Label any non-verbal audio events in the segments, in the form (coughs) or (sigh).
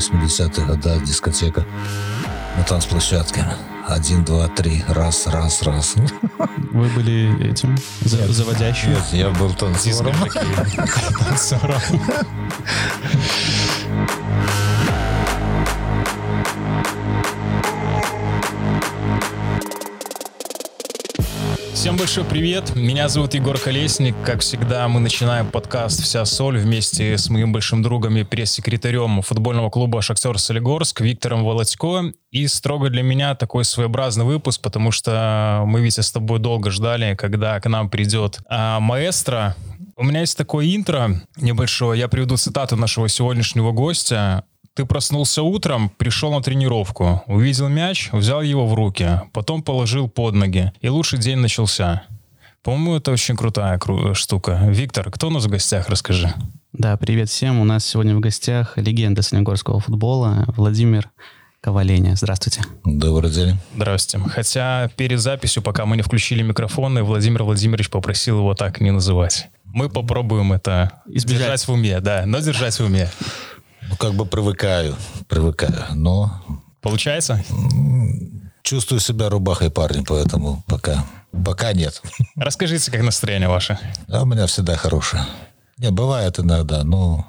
80-х годах дискотека на танцплощадке. Один, два, три, раз, раз, раз. Вы были этим за- заводящим? Нет, я был танцором. Танцором. (laughs) Всем большой привет, меня зовут Егор Колесник. Как всегда, мы начинаем подкаст «Вся соль» вместе с моим большим другом и пресс-секретарем футбольного клуба «Шахтер Солигорск» Виктором Володько. И строго для меня такой своеобразный выпуск, потому что мы, Витя, с тобой долго ждали, когда к нам придет а, маэстро. У меня есть такое интро небольшое. Я приведу цитату нашего сегодняшнего гостя. Ты проснулся утром, пришел на тренировку, увидел мяч, взял его в руки, потом положил под ноги, и лучший день начался. По-моему, это очень крутая кру- штука. Виктор, кто у нас в гостях, расскажи. Да, привет всем. У нас сегодня в гостях легенда солигорского футбола Владимир Коваленя. Здравствуйте. Добрый день. Здравствуйте. Хотя перед записью, пока мы не включили микрофоны, Владимир Владимирович попросил его так не называть. Мы попробуем это Избежать. держать в уме, да, но держать в уме. Ну, как бы привыкаю, привыкаю. Но Получается? чувствую себя рубахой парнем, поэтому пока, пока нет. Расскажите, как настроение ваше. А у меня всегда хорошее. Не, бывает иногда, но...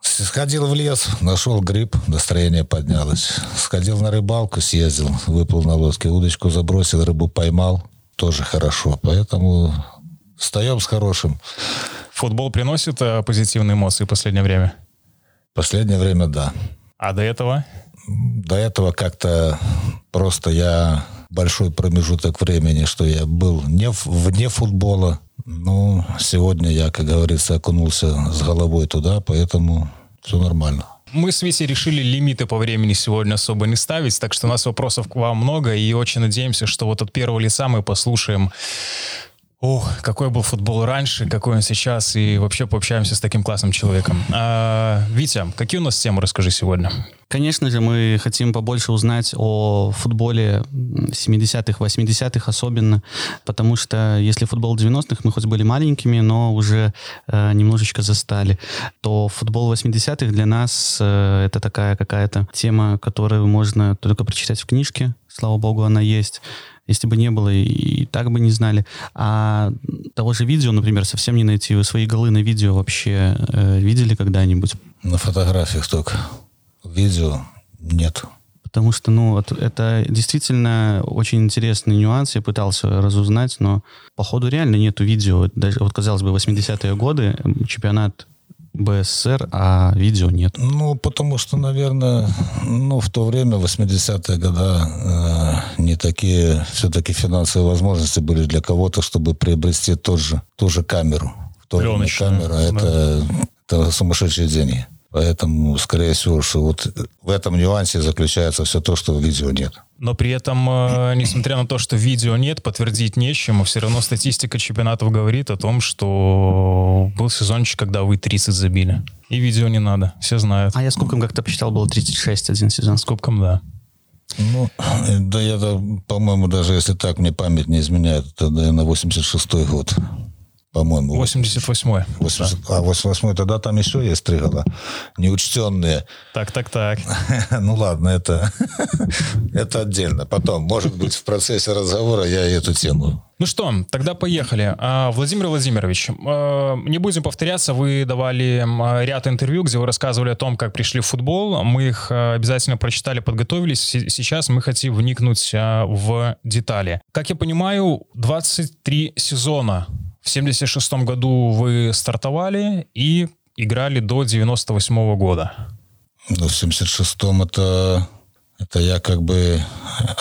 Сходил в лес, нашел гриб, настроение поднялось. Сходил на рыбалку, съездил, выплыл на лодке, удочку забросил, рыбу поймал. Тоже хорошо. Поэтому встаем с хорошим. Футбол приносит э, позитивные эмоции в последнее время? Последнее время, да. А до этого? До этого как-то просто я большой промежуток времени, что я был не в- вне футбола. Ну, сегодня я, как говорится, окунулся с головой туда, поэтому все нормально. Мы с Витей решили лимиты по времени сегодня особо не ставить, так что у нас вопросов к вам много, и очень надеемся, что вот от первого лица мы послушаем Ох, какой был футбол раньше, какой он сейчас, и вообще пообщаемся с таким классным человеком. А, Витя, какие у нас темы, расскажи сегодня? Конечно же, мы хотим побольше узнать о футболе м, 70-х, 80-х особенно, потому что если футбол 90-х мы хоть были маленькими, но уже э, немножечко застали, то футбол 80-х для нас э, это такая какая-то тема, которую можно только прочитать в книжке, слава богу, она есть. Если бы не было, и, так бы не знали. А того же видео, например, совсем не найти. Вы свои голы на видео вообще э, видели когда-нибудь? На фотографиях только. Видео нет. Потому что, ну, это действительно очень интересный нюанс. Я пытался разузнать, но походу реально нету видео. Даже, вот, казалось бы, 80-е годы, чемпионат БССР, а видео нет. Ну, потому что, наверное, ну, в то время, 80-е года, э, не такие все-таки финансовые возможности были для кого-то, чтобы приобрести тот же, ту же камеру. Пленочную, камера это, это сумасшедшие деньги. Поэтому, скорее всего, что вот в этом нюансе заключается все то, что видео нет. Но при этом, э, (clears throat) несмотря на то, что видео нет, подтвердить нечем, все равно статистика чемпионатов говорит о том, что был сезончик, когда вы 30 забили. И видео не надо, все знают. А я с кубком как-то посчитал, было 36 один сезон. С кубком, да. Ну, (clears throat) да я, по-моему, даже если так мне память не изменяет, это, наверное, 86-й год. По-моему. 88-й. 80, а 88 тогда там еще есть три года. Неучтенные. Так, так, так. (laughs) Ну ладно, это, (laughs) это отдельно. Потом, может быть, в процессе разговора я эту тему. Ну что, тогда поехали. А, Владимир Владимирович, э, не будем повторяться, вы давали ряд интервью, где вы рассказывали о том, как пришли в футбол. Мы их э, обязательно прочитали, подготовились. Се- Сейчас мы хотим вникнуть э, в детали. Как я понимаю, 23 сезона. В 76 году вы стартовали и играли до 98 года. Ну, в 76-м это, это я как бы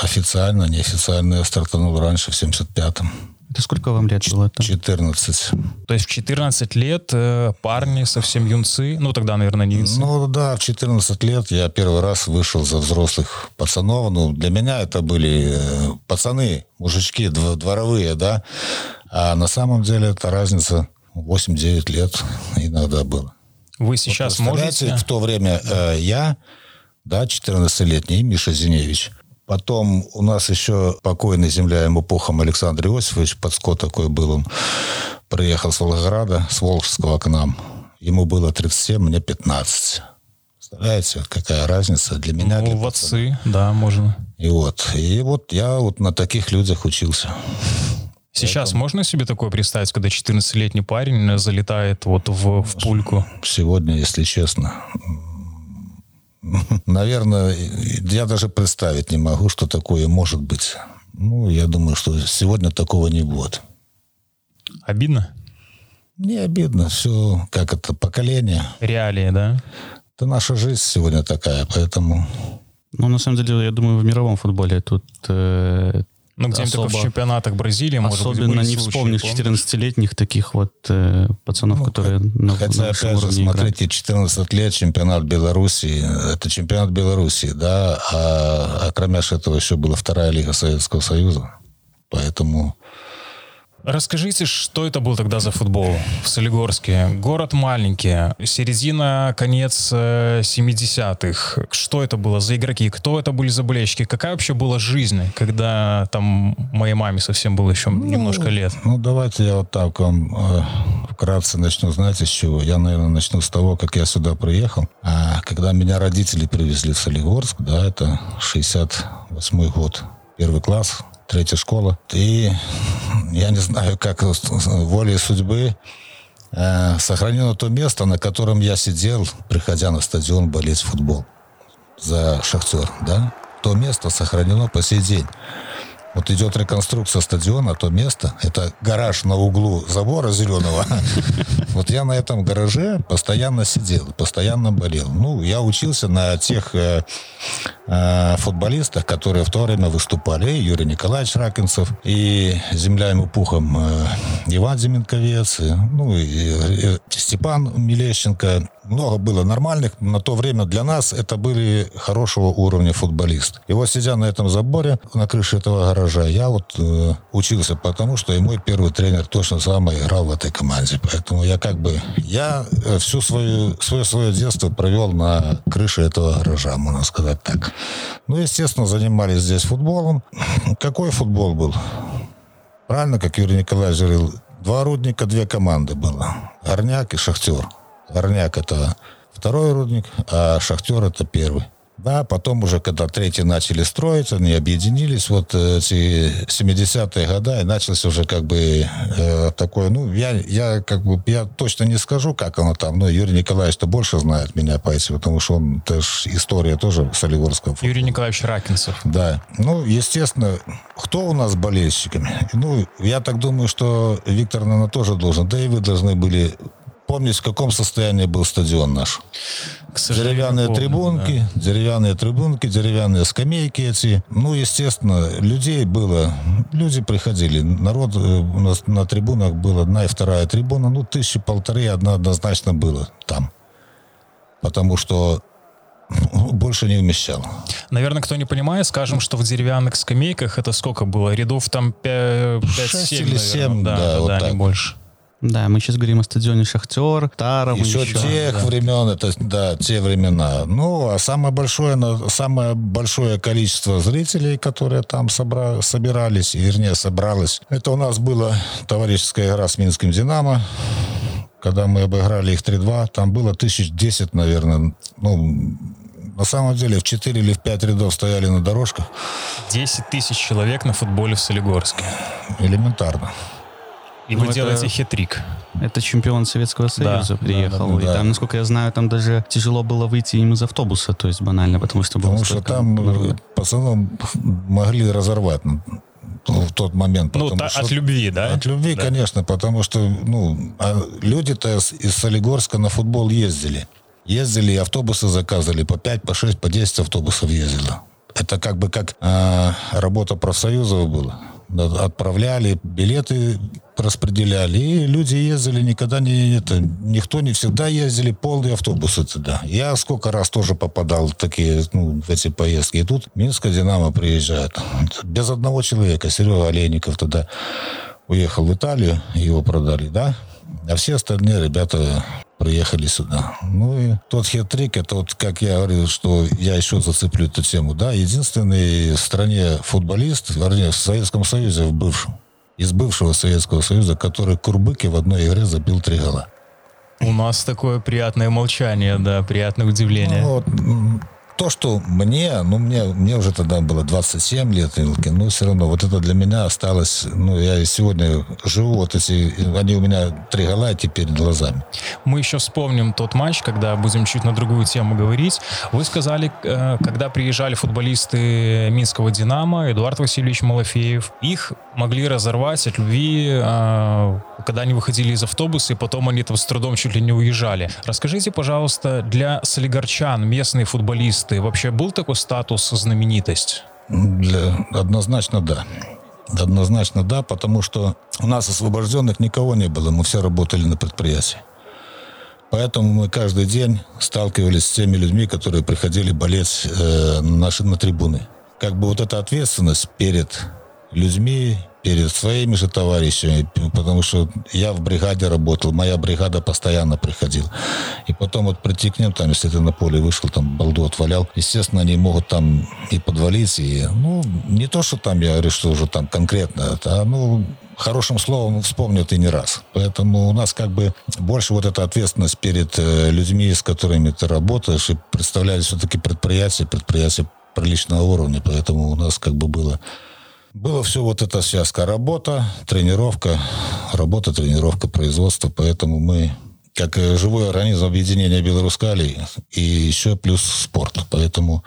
официально, неофициально я стартанул раньше, в 75-м. Это сколько вам лет было? -то? 14. То есть в 14 лет э, парни совсем юнцы, ну тогда, наверное, не юнцы. Ну да, в 14 лет я первый раз вышел за взрослых пацанов. Ну, для меня это были э, пацаны, мужички дв- дворовые, да. А на самом деле это разница 8-9 лет иногда было. Вы сейчас Представляете, можете... в то время э, я, да, 14-летний, Миша Зиневич. Потом у нас еще покойный земля ему пухом Александр Иосифович, подскот такой был он, приехал с Волгограда, с Волжского к нам. Ему было 37, мне 15. Представляете, какая разница для меня? Ну, для в отцы, да, можно. И вот, и вот я вот на таких людях учился. Сейчас можно себе такое представить, когда 14-летний парень залетает вот в, в пульку? Сегодня, если честно, наверное, я даже представить не могу, что такое может быть. Ну, я думаю, что сегодня такого не будет. Обидно? Не обидно, все как это, поколение. Реалии, да? Это наша жизнь сегодня такая, поэтому... Ну, на самом деле, я думаю, в мировом футболе тут э, Ну, где-нибудь только в Особо- чемпионатах Бразилии, может быть, особенно были не вспомнишь помнишь? 14-летних таких вот э, пацанов, Ну, которые на, на Хотя, высшем опять же, играют. смотрите, 14 лет, чемпионат Белоруссии, это чемпионат Белоруссии, да, а, а кроме этого еще была вторая лига Советского Союза. Поэтому Расскажите, что это был тогда за футбол в Солигорске? Город маленький, середина, конец э, 70-х. Что это было за игроки? Кто это были за болельщики? Какая вообще была жизнь, когда там моей маме совсем было еще немножко лет? Ну, давайте я вот так вам э, вкратце начну. Знаете, с чего? Я, наверное, начну с того, как я сюда приехал. А когда меня родители привезли в Солигорск, да, это 68 год, первый класс, третья школа. И я не знаю, как волей судьбы э, сохранено то место, на котором я сидел, приходя на стадион болеть в футбол за «Шахтер», да? То место сохранено по сей день. Вот идет реконструкция стадиона, то место, это гараж на углу забора зеленого. Вот я на этом гараже постоянно сидел, постоянно болел. Ну, я учился на тех э, э, футболистах, которые в то время выступали. И Юрий Николаевич Ракинцев, и земля ему пухом э, Иван Деменковец, и, ну, и, и Степан Милещенко. Много было нормальных. На то время для нас это были хорошего уровня футболисты. И вот сидя на этом заборе, на крыше этого гаража, я вот э, учился, потому что и мой первый тренер точно самый играл в этой команде. Поэтому я как бы, я э, всю свою, свое, свое детство провел на крыше этого гаража, можно сказать так. Ну, естественно, занимались здесь футболом. (clears throat) Какой футбол был? Правильно, как Юрий Николаевич говорил, два рудника, две команды было. Горняк и Шахтер. Горняк это второй рудник, а Шахтер это первый. Да, потом уже, когда третий начали строить, они объединились, вот э, эти 70-е годы, и начался уже как бы э, такое, ну, я, я как бы, я точно не скажу, как оно там, но Юрий Николаевич-то больше знает меня по этим, потому что он, это ж история тоже Солигорского футбола. Юрий Николаевич Ракинцев. Да. Ну, естественно, кто у нас болельщиками? Ну, я так думаю, что Виктор, наверное, тоже должен. Да и вы должны были помнить, в каком состоянии был стадион наш. Деревянные помню, трибунки, деревянные трибунки, деревянные скамейки эти. Ну, естественно, людей было, люди приходили. Народ э, у нас на трибунах было одна и вторая трибуна. Ну, тысячи полторы одна однозначно было там. Потому что ну, больше не вмещало. да. Наверное, кто не понимает, скажем, что в деревянных скамейках это сколько было? Рядов там 5-7, Шесть или семь, да, да, да, вот да, так. не больше. Да, мы сейчас говорим о стадионе Шахтер, Таром Еще, еще. тех времен, это да, те времена. Ну, а самое большое, самое большое количество зрителей, которые там собра- собирались, и, вернее, собралось, это у нас была товарищеская игра с Минским «Динамо», когда мы обыграли их 3-2, там было тысяч десять, наверное, ну, на самом деле в 4 или в 5 рядов стояли на дорожках. 10 тысяч человек на футболе в Солигорске. Элементарно. И Ну, вы это- делаете хитрик. Это чемпион Советского Союза да, приехал. да, и да. там, насколько я знаю, там даже тяжело было выйти им из автобуса, то есть банально, потому что было Потому что там народу. э, пацанам могли разорвать в тот момент. Ну, та- что- от любви, да? От любви, Да. конечно, потому что ну, а люди-то из Солигорска на футбол ездили. Ездили, автобусы заказывали, по 5, по 6, по 10 автобусов ездило. Это как бы как а, работа профсоюзов была. Да, Отправляли, билеты распределяли, и люди ездили никогда не... Это, никто не всегда ездили, полные автобусы туда. Я сколько раз тоже попадал в такие, ну, в эти поездки. И тут Минская «Динамо» приезжает. Без одного человека. Серега Олейников туда уехал в Италию, его продали, да? А все остальные ребята приехали сюда. Ну и тот хет-трик, это вот, как я говорил, что я еще зацеплю эту тему, да, единственный в стране футболист, вернее, в Советском Союзе, в бывшем, из бывшего Советского Союза, который Курбыке в одной игре забил три гола. У нас такое приятное молчание, да, приятное удивление. Ну, вот, то, что мне, ну, мне, мне уже тогда было 27 лет, но все равно вот это для меня осталось, ну, я сегодня живу, вот эти, они у меня три гола теперь глазами. Мы еще вспомним тот матч, когда будем чуть на другую тему говорить. Вы сказали, э, когда приезжали футболисты Минского «Динамо», Эдуард Васильевич Малафеев, их могли разорвать от любви, э, когда они выходили из автобуса, и потом они там с трудом чуть ли не уезжали. Расскажите, пожалуйста, для солигарчан, местные футболисты, ты вообще был такой статус знаменитость? Для, однозначно да. Однозначно да, потому что у нас освобожденных никого не было, мы все работали на предприятии. Поэтому мы каждый день сталкивались с теми людьми, которые приходили болеть э, на, наши, на трибуны. Как бы вот эта ответственность перед людьми, перед своими же товарищами, потому что я в бригаде работал, моя бригада постоянно приходила. И потом вот прийти к ним, там, если ты на поле вышел, там балду отвалял, естественно, они могут там и подвалить, и, ну, не то, что там, я говорю, что уже там конкретно, а, ну, хорошим словом вспомнят и не раз. Поэтому у нас как бы больше вот эта ответственность перед э, людьми, с которыми ты работаешь, и представляли все-таки предприятия, предприятия приличного уровня, поэтому у нас как бы было было все вот эта связка. Работа, тренировка, работа, тренировка, производство. Поэтому мы как живой организм объединения Белорускалий и еще плюс спорт. Поэтому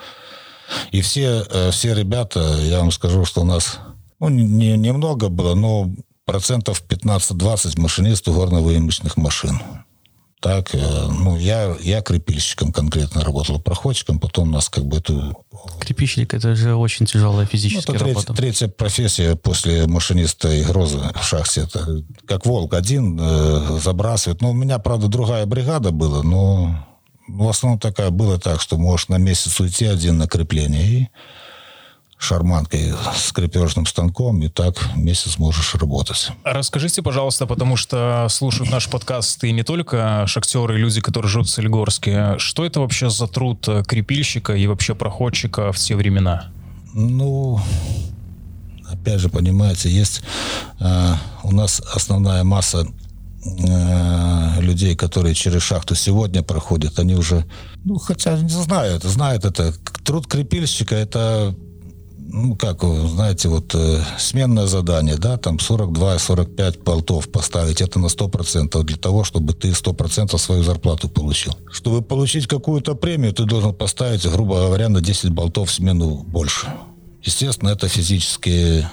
и все, э, все ребята, я вам скажу, что у нас ну, не, немного было, но процентов 15-20 машинистов горно-выемочных машин так, э, ну, я, я крепильщиком конкретно работал, проходчиком, потом у нас как бы эту... Крепильщик — это же очень тяжелая физическая ну, это работа. Третья профессия после машиниста и грозы в шахте. Это как волк один э, забрасывает. Ну, у меня, правда, другая бригада была, но в основном такая была так, что можешь на месяц уйти один на крепление и шарманкой с крепежным станком, и так месяц можешь работать. Расскажите, пожалуйста, потому что слушают наш подкаст и не только шахтеры и люди, которые живут в Солигорске. Что это вообще за труд крепильщика и вообще проходчика в те времена? Ну, опять же, понимаете, есть э, у нас основная масса э, людей, которые через шахту сегодня проходят, они уже, ну, хотя не знают, знают это. Труд крепильщика это ну, как, знаете, вот э, сменное задание, да, там 42-45 болтов поставить, это на 100% для того, чтобы ты 100% свою зарплату получил. Чтобы получить какую-то премию, ты должен поставить, грубо говоря, на 10 болтов смену больше. Естественно, это физические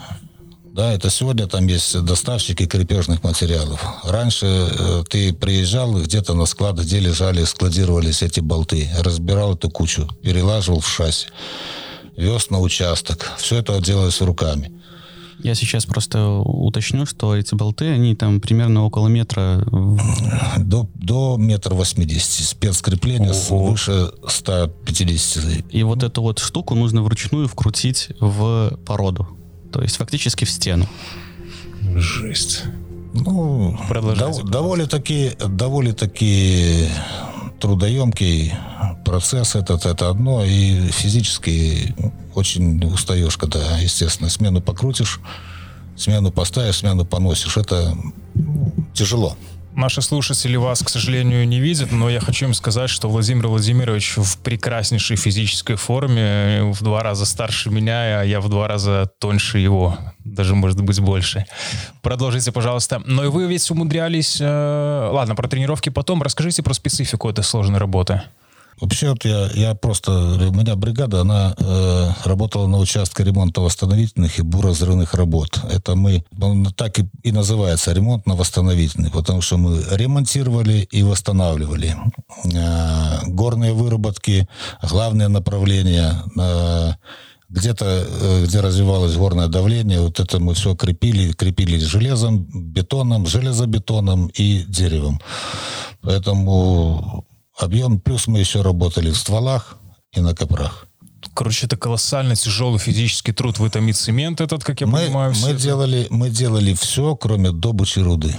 да, это сегодня там есть доставщики крепежных материалов. Раньше э, ты приезжал, где-то на склад, где лежали, складировались эти болты, разбирал эту кучу, перелаживал в шасси вез на участок. Все это делалось руками. Я сейчас просто уточню, что эти болты, они там примерно около метра... До, до метра восьмидесяти. Спецкрепление Ого. выше 150. И вот эту вот штуку нужно вручную вкрутить в породу. То есть фактически в стену. Жесть. Ну, дов, довольно-таки довольно-таки трудоемкий процесс этот, это одно, и физически очень устаешь, когда, естественно, смену покрутишь, смену поставишь, смену поносишь. Это ну, тяжело. Наши слушатели вас, к сожалению, не видят, но я хочу им сказать, что Владимир Владимирович в прекраснейшей физической форме, в два раза старше меня, а я в два раза тоньше его, даже, может быть, больше. Продолжите, пожалуйста. Но и вы ведь умудрялись... Э... Ладно, про тренировки потом. Расскажите про специфику этой сложной работы. Вообще, вот я, я просто... У меня бригада, она э, работала на участке ремонтно-восстановительных и буро-взрывных работ. Это мы... Он так и, и называется, ремонтно-восстановительный, потому что мы ремонтировали и восстанавливали. Э, горные выработки, главное направление... Э, где-то, э, где развивалось горное давление, вот это мы все крепили, крепили железом, бетоном, железобетоном и деревом. Поэтому объем, плюс мы еще работали в стволах и на копрох. Короче, это колоссально тяжелый физический труд вытомить цемент этот, как я мы, понимаю. Мы делали, мы делали все, кроме добычи руды.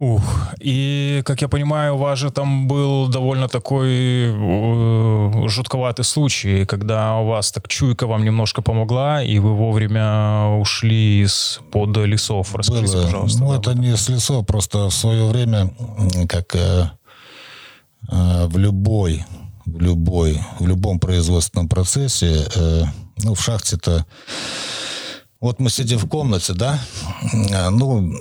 Ух, и, как я понимаю, у вас же там был довольно такой э, жутковатый случай, когда у вас так чуйка вам немножко помогла, и вы вовремя ушли из-под лесов. Расскажите, было. пожалуйста. Ну, это не с лесов, просто в свое время, как э, в любой, в любой, в любом производственном процессе, э, ну, в шахте-то вот мы сидим в комнате, да, а, ну,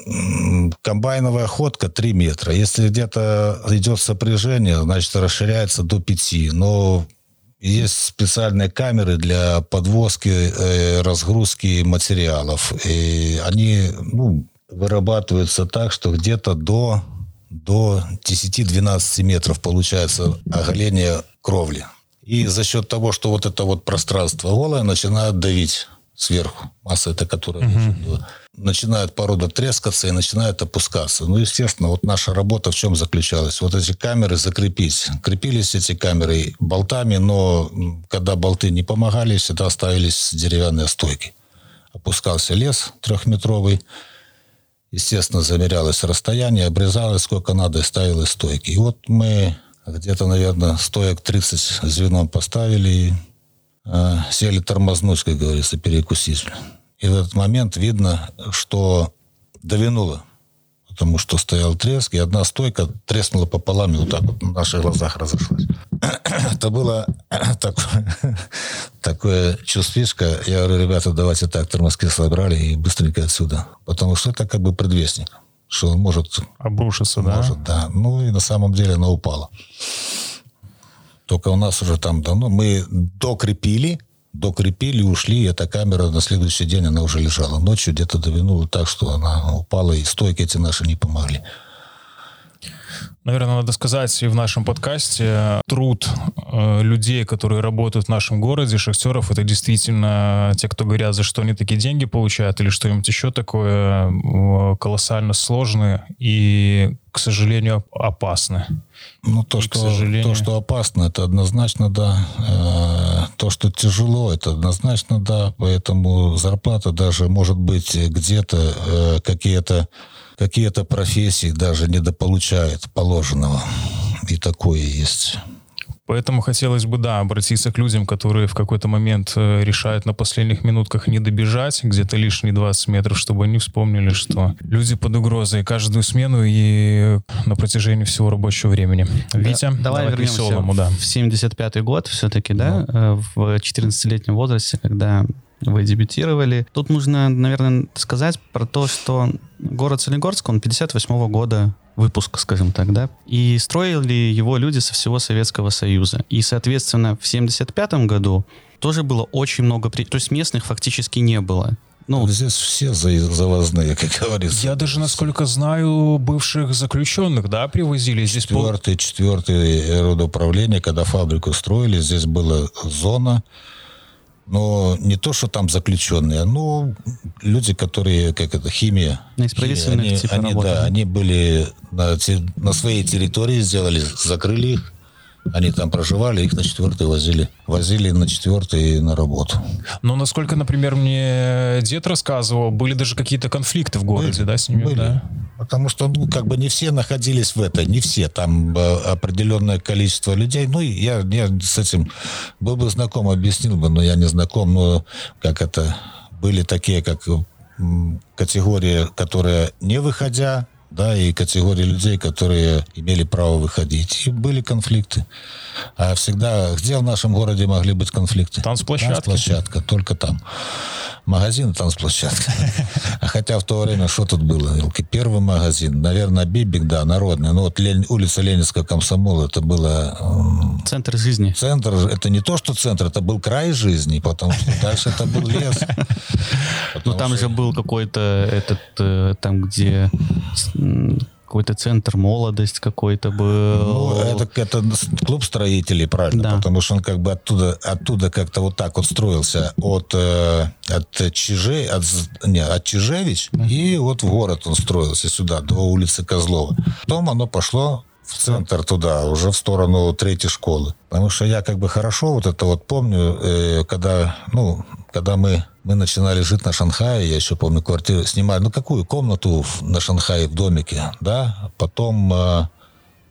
комбайновая ходка 3 метра. Если где-то идет сопряжение, значит, расширяется до 5. Но есть специальные камеры для подвозки, э, разгрузки материалов. И они ну, вырабатываются так, что где-то до, до 10-12 метров получается оголение кровли. И за счет того, что вот это вот пространство голое начинает давить сверху, масса это, которая uh-huh. начинает порода трескаться и начинает опускаться. Ну, естественно, вот наша работа в чем заключалась? Вот эти камеры закрепить. Крепились эти камеры болтами, но когда болты не помогали, всегда ставились деревянные стойки. Опускался лес трехметровый, естественно, замерялось расстояние, обрезалось сколько надо и ставилось стойки. И вот мы где-то, наверное, стоек 30 звеном поставили, э, сели тормознуть, как говорится, перекусить. И в этот момент видно, что довинуло, потому что стоял треск, и одна стойка треснула пополам, и вот так вот на наших глазах разошлась. (clears throat) Это было (clears throat) такое, (clears throat) такое чувствишко. Я говорю, ребята, давайте так, тормозки собрали и быстренько отсюда. Потому что это как бы предвестник, что он может... Обрушиться, да? Может, да. Ну и на самом деле она упала. Только у нас уже там давно мы докрепили, докрепили, ушли, и эта камера на следующий день, она уже лежала. Ночью где-то довинула так, что она упала, и стойки эти наши не помогли. Наверное, надо сказать и в нашем подкасте, труд э, людей, которые работают в нашем городе, шахтеров, это действительно те, кто говорят, за что они такие деньги получают или что-нибудь еще такое, э, колоссально сложные и, к сожалению, опасны. Ну, то, что, сожалению... то, что опасно, это однозначно да. Э, то, что тяжело, это однозначно да. Поэтому зарплата даже может быть где-то э, какие-то какие-то профессии даже недополучают положенного. И такое есть. Поэтому хотелось бы, да, обратиться к людям, которые в какой-то момент э, решают на последних минутках не добежать где-то лишние 20 метров, чтобы они вспомнили, что люди под угрозой каждую смену и на протяжении всего рабочего времени. Витя, да, давай, давай вернемся веселому, да. в 75-й год все-таки, да, ну. в 14-летнем возрасте, когда вы дебютировали. Тут нужно, наверное, сказать про то, что город Солигорск, он 58 -го года выпуск, скажем так, да, и строили его люди со всего Советского Союза. И, соответственно, в 75 году тоже было очень много... То есть местных фактически не было. Ну, здесь все завозные, как говорится. Я даже, насколько знаю, бывших заключенных, да, привозили. Здесь четвертый, пол... четвертый род управления, когда фабрику строили, здесь была зона, но не то, что там заключенные, но люди, которые, как это, химия. химия они, типа они, да, они были на, на своей территории, сделали, закрыли их, они там проживали, их на четвертый возили. Возили на четвертый на работу. Но насколько, например, мне дед рассказывал, были даже какие-то конфликты в городе, были, да, с ними? Были. Да? Потому что, ну, как бы не все находились в этой, не все. Там э, определенное количество людей. Ну, я, я с этим был бы знаком, объяснил бы, но я не знаком. Но как это, были такие, как категории, которые не выходя да, и категории людей, которые имели право выходить. И были конфликты. А всегда, где в нашем городе могли быть конфликты? Танцплощадка. Танцплощадка, только там. Магазин и танцплощадка. (laughs) Хотя в то время что тут было? Первый магазин, наверное, Бибик, да, народный. Но вот Лень, улица Ленинского комсомола, это было... Центр жизни. Центр, это не то, что центр, это был край жизни, потому что дальше это был лес. (laughs) Ну там же был какой-то этот, э, там где какой-то центр молодость какой-то был. Ну, это, это клуб строителей, правильно, да. потому что он как бы оттуда, оттуда как-то вот так вот строился от, э, от Чижей, от, не, от Чижевич, да. и вот в город он строился сюда, до улицы Козлова. Потом оно пошло в центр туда, уже в сторону третьей школы. Потому что я как бы хорошо вот это вот помню, э, когда, ну, когда мы, мы начинали жить на Шанхае, я еще помню, квартиру снимали, ну, какую комнату на Шанхае в домике, да, потом э,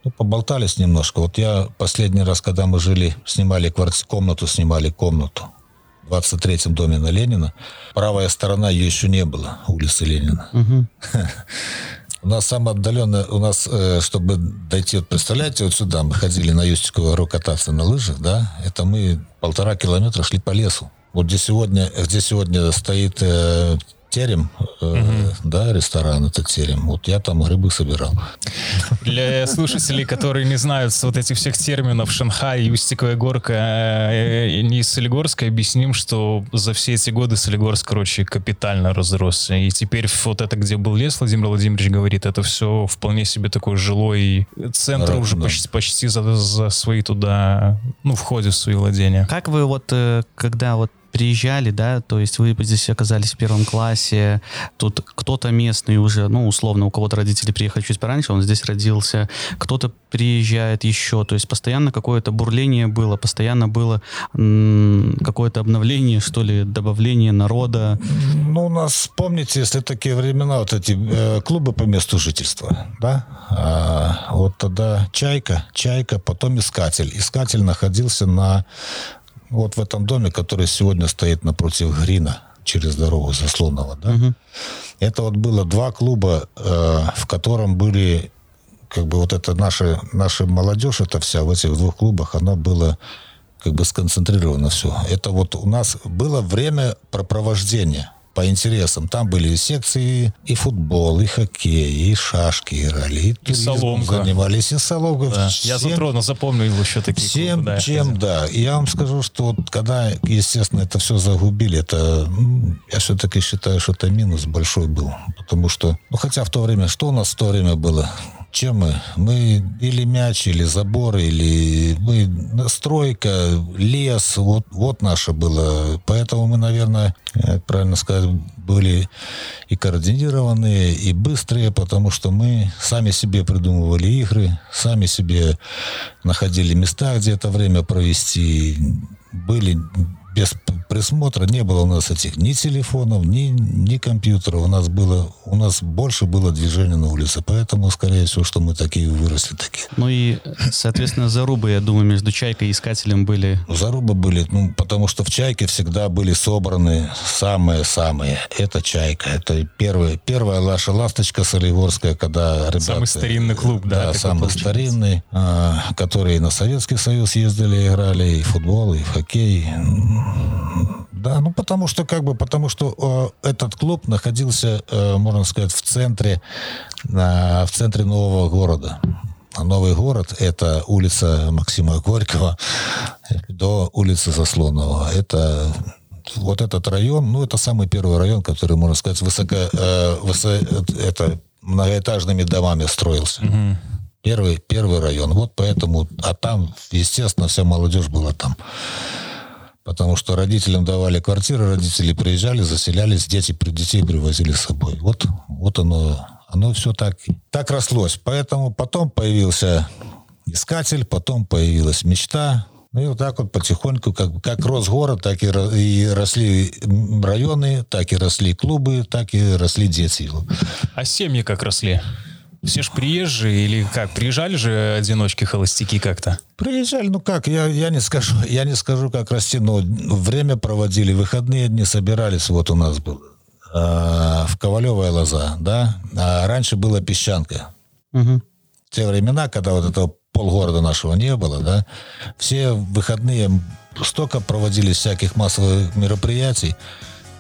ну, поболтались немножко. Вот я последний раз, когда мы жили, снимали квартиру, комнату, снимали комнату в 23-м доме на Ленина, правая сторона ее еще не было, улицы Ленина. Угу. (laughs) У нас самое отдаленное, у нас, э, чтобы дойти, вот представляете, вот сюда мы ходили на Юстиковую гору кататься на лыжах, да, это мы полтора километра шли по лесу. Вот где сегодня, где сегодня стоит э, терем, э, угу. да, ресторан этот терем. Вот я там грибы собирал. Для слушателей, которые не знают вот этих всех терминов Шанхай, Юстиковая горка, э, не Солигорская, объясним, что за все эти годы Солигорск, короче, капитально разросся. И теперь вот это, где был лес, Владимир Владимирович говорит, это все вполне себе такой жилой центр да, уже да. почти, почти за, за свои туда, ну, входят в свои владения. Как вы вот, э, когда вот приезжали, да, то есть вы здесь оказались в первом классе, тут кто-то местный уже, ну, условно, у кого-то родители приехали чуть пораньше, он здесь родился, кто-то приезжает еще, то есть постоянно какое-то бурление было, постоянно было какое-то обновление, что ли, добавление народа. Ну, у нас, помните, если такие времена, вот эти э, клубы по месту жительства, да, а, вот тогда Чайка, Чайка, потом Искатель. Искатель находился на вот в этом доме, который сегодня стоит напротив Грина, через дорогу Заслонного, да, угу. это вот было два клуба, э, в котором были, как бы вот это наша, наша молодежь, это вся в этих двух клубах, она была как бы сконцентрирована все. Это вот у нас было время пропровождения по интересам. Там были и секции, и футбол, и хоккей, и шашки играли, и, и соломка. занимались, и соломка. Да. Всем, Я затронул, запомнил еще такие Всем, клубы, да, чем, да. И я вам скажу, что вот когда, естественно, это все загубили, это, я все-таки считаю, что это минус большой был. Потому что, ну, хотя в то время, что у нас в то время было? Чем мы? Мы или мяч, или забор, или мы стройка, лес, вот, вот наше было. Поэтому мы, наверное, правильно сказать, были и координированные, и быстрые, потому что мы сами себе придумывали игры, сами себе находили места, где это время провести, были без присмотра не было у нас этих ни телефонов, ни, ни компьютеров. У нас было, у нас больше было движения на улице. Поэтому, скорее всего, что мы такие выросли такие. Ну и, соответственно, зарубы, я думаю, между Чайкой и Искателем были... Зарубы были, ну, потому что в Чайке всегда были собраны самые-самые. Это Чайка. Это первая, первая наша ласточка Соливорская, когда ребята... Самый старинный клуб, да? Да, самый получается. старинный, а, которые на Советский Союз ездили, играли и в футбол, и в хоккей. Да, ну потому что как бы, потому что э, этот клуб находился, э, можно сказать, в центре, э, в центре нового города. А новый город – это улица Максима Горького до улицы Заслонова. Это вот этот район, ну, это самый первый район, который, можно сказать, высоко, э, высо, это многоэтажными домами строился. Угу. Первый, первый район. Вот поэтому, а там, естественно, вся молодежь была там потому что родителям давали квартиры, родители приезжали, заселялись, дети, детей привозили с собой. Вот, вот оно, оно все так, так рослось. Поэтому потом появился искатель, потом появилась мечта, ну и вот так вот потихоньку, как, как рос город, так и, и росли районы, так и росли клубы, так и росли дети. А семьи как росли? Все ж приезжие или как? Приезжали же одиночки, холостяки как-то? Приезжали, ну как, я, я не скажу, (laughs) я не скажу, как расти, но время проводили, выходные дни собирались, вот у нас был э, в Ковалевая лоза, да, а раньше была песчанка. Угу. В те времена, когда вот этого полгорода нашего не было, да, все выходные столько проводились всяких массовых мероприятий,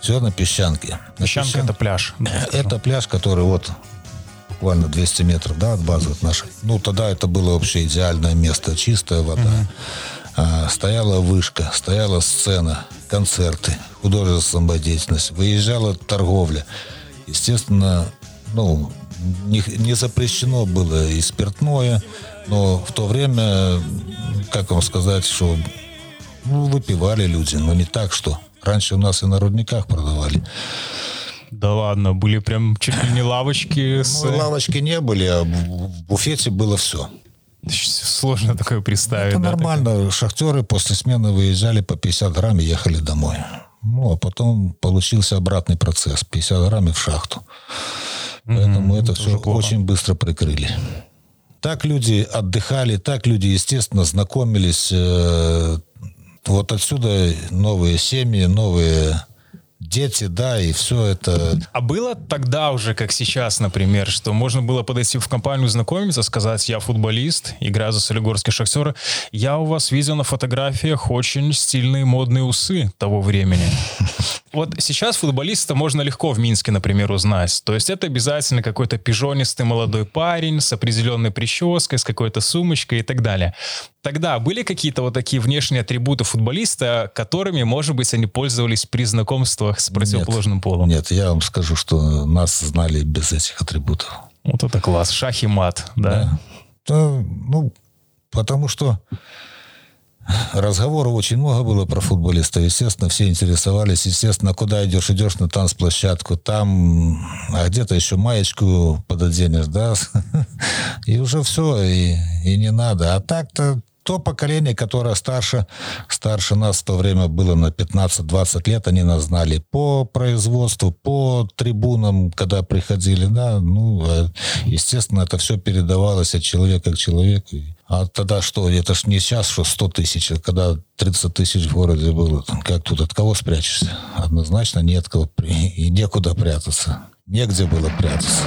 все на песчанке. Песчанка песчан... это пляж. (clears throat) Это пляж, который вот буквально 200 метров да, от базы от нашей. Ну, тогда это было вообще идеальное место, чистая вода. Угу. А, стояла вышка, стояла сцена, концерты, художественная самодеятельность, выезжала торговля. Естественно, ну, не, не запрещено было и спиртное, но в то время, как вам сказать, что ну, выпивали люди, но не так, что раньше у нас и на рудниках продавали. Да ладно, были прям чуть ли не лавочки. С... Ну, лавочки не были, а в буфете было все. Сложно такое представить. Это да, нормально. Такое? Шахтеры после смены выезжали по 50 грамм и ехали домой. Ну, а потом получился обратный процесс. 50 грамм в шахту. Поэтому mm-hmm, это все плохо. очень быстро прикрыли. Так люди отдыхали, так люди, естественно, знакомились. Э, вот отсюда новые семьи, новые дети, да, и все это. А было тогда уже, как сейчас, например, что можно было подойти в компанию, знакомиться, сказать, я футболист, играю за Солигорский Шахтер, я у вас видел на фотографиях очень стильные модные усы того времени. (laughs) Вот сейчас футболиста можно легко в Минске, например, узнать. То есть это обязательно какой-то пижонистый молодой парень с определенной прической, с какой-то сумочкой и так далее. Тогда были какие-то вот такие внешние атрибуты футболиста, которыми, может быть, они пользовались при знакомствах с противоположным нет, полом? Нет, я вам скажу, что нас знали без этих атрибутов. Вот это класс. Шах и мат, да? да. Ну, потому что разговоров очень много было про футболистов. Естественно, все интересовались. Естественно, куда идешь? Идешь на танцплощадку. Там, а где-то еще маечку пододенешь, да? (laughs) И уже все, и, и не надо. А так-то то поколение, которое старше, старше нас в то время было на 15-20 лет, они нас знали по производству, по трибунам, когда приходили, да, ну, а, естественно, это все передавалось от человека к человеку. А тогда что, это ж не сейчас, что 100 тысяч, а когда 30 тысяч в городе было, как тут, от кого спрячешься? Однозначно нет кого, и некуда прятаться. Негде было прятаться.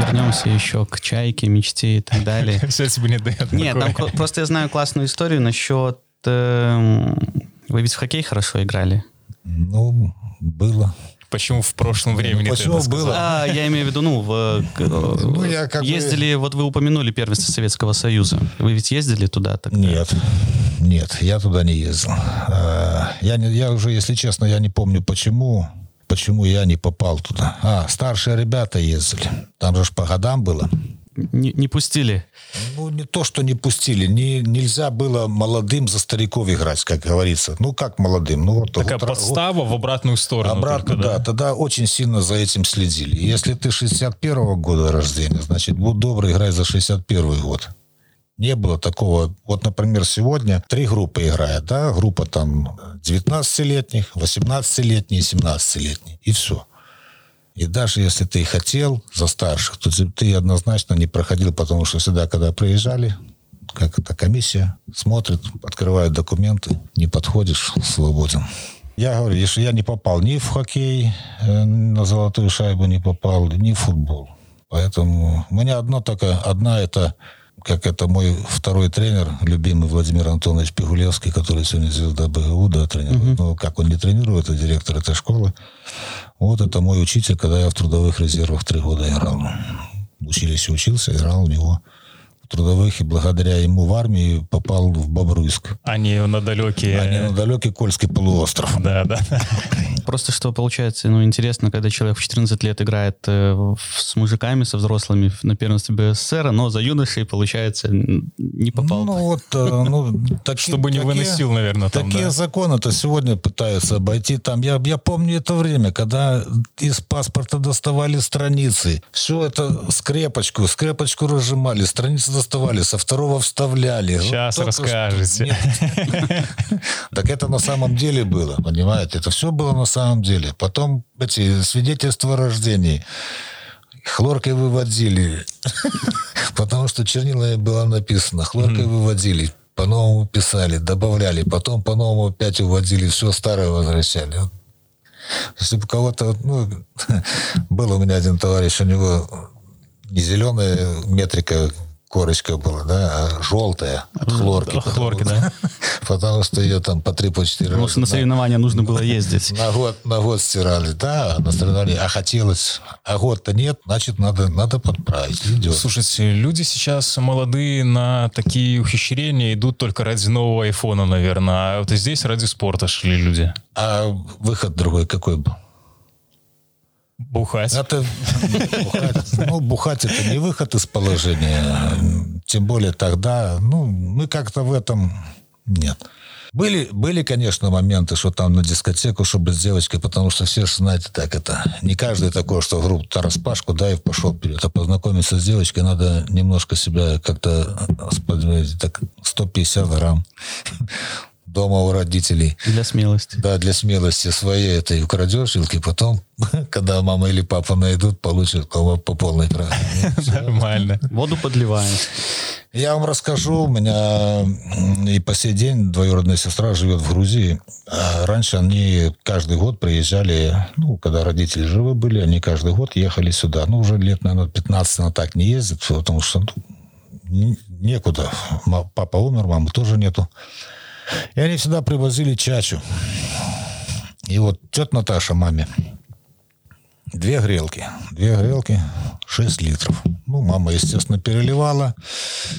Вернемся еще к чайке, мечте и так далее. (laughs) Все тебе не дает. Нет, там просто я знаю классную историю насчет... Эм, вы ведь в хоккей хорошо играли? Ну, было. Почему в прошлом времени ну, Почему было? А, я имею в виду, ну, в, ну я как ездили, бы... вот вы упомянули первенство Советского Союза. Вы ведь ездили туда? Тогда? Нет, нет, я туда не ездил. А, я, не, я уже, если честно, я не помню почему почему я не попал туда. А, старшие ребята ездили. Там же по годам было. Не, не пустили? Ну, не то, что не пустили. Не, нельзя было молодым за стариков играть, как говорится. Ну, как молодым? Ну, вот, Такая вот, подстава вот, в обратную сторону. Обратно, только, да. да. Тогда очень сильно за этим следили. Если ты 61-го года рождения, значит, будь добрый, играй за 61 год не было такого. Вот, например, сегодня три группы играют, да, группа там 19-летних, 18-летних, 17-летних, и все. И даже если ты хотел за старших, то ты однозначно не проходил, потому что всегда, когда приезжали, как эта комиссия смотрит, открывают документы, не подходишь, свободен. Я говорю, если я не попал ни в хоккей, э, на золотую шайбу не попал, ни в футбол. Поэтому у меня одно только, одна это как это мой второй тренер, любимый Владимир Антонович Пигулевский, который сегодня звезда БГУ, да, тренирует. Uh-huh. Ну, как он не тренирует, а директор этой школы. Вот это мой учитель, когда я в трудовых резервах три года играл. В училище учился, играл у него трудовых, и благодаря ему в армии попал в Бобруйск. А не на далекий... А не на далекий Кольский полуостров. Да, да. Просто что получается, ну, интересно, когда человек в 14 лет играет э, с мужиками, со взрослыми на первенстве БССР, но за юношей, получается, не попал. Ну, вот, э, ну, так, Чтобы не такие, выносил, наверное, там, Такие да. законы-то сегодня пытаются обойти. Там, я, я помню это время, когда из паспорта доставали страницы. Все это скрепочку, скрепочку разжимали, страницы доставали, со второго вставляли. Сейчас вот расскажете. (laughs) Так это на самом деле было, понимаете? Это все было на самом деле. Потом эти свидетельства о рождении хлоркой выводили, (laughs) потому что чернила было написано, хлоркой выводили, по-новому писали, добавляли, потом по-новому опять уводили, все старое возвращали. Если бы кого-то, ну, (laughs) был у меня один товарищ, у него не зеленая метрика корочка была, да, а желтая от хлорки. От хлорки, да. (laughs) Потому что ее там по три, по четыре Потому что на соревнования нужно было ездить. На год, на год стирали, да, на соревнования, а хотелось, а год-то нет, значит, надо, надо подправить. Идет. Слушайте, люди сейчас молодые на такие ухищрения идут только ради нового айфона, наверное, а вот здесь ради спорта шли люди. А выход другой какой был? Бухать. Это, бухать. Ну, бухать это не выход из положения. Тем более тогда, ну, мы как-то в этом... Нет. Были, были, конечно, моменты, что там на дискотеку, чтобы с девочкой, потому что все же, знаете, так это, не каждый такой, что группу распашку, да, и пошел вперед. А познакомиться с девочкой надо немножко себя как-то, так, 150 грамм дома у родителей. Для смелости. Да, для смелости своей этой украдешь, и потом, (laughs) когда мама или папа найдут, получат по, по полной программе. (laughs) Нормально. Воду подливаем. Я вам расскажу, у меня и по сей день двоюродная сестра живет в Грузии. А раньше они каждый год приезжали, ну, когда родители живы были, они каждый год ехали сюда. Ну, уже лет, наверное, 15 она так не ездит, потому что ну, некуда. Папа умер, мамы тоже нету. И они всегда привозили чачу. И вот тетя Наташа маме две грелки. Две грелки, 6 литров. Ну, мама, естественно, переливала,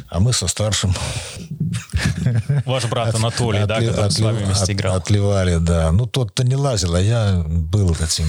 а мы со старшим... Ваш брат Анатолий, да, который с вами вместе играл. Отливали, да. Ну, тот-то не лазил, а я был этим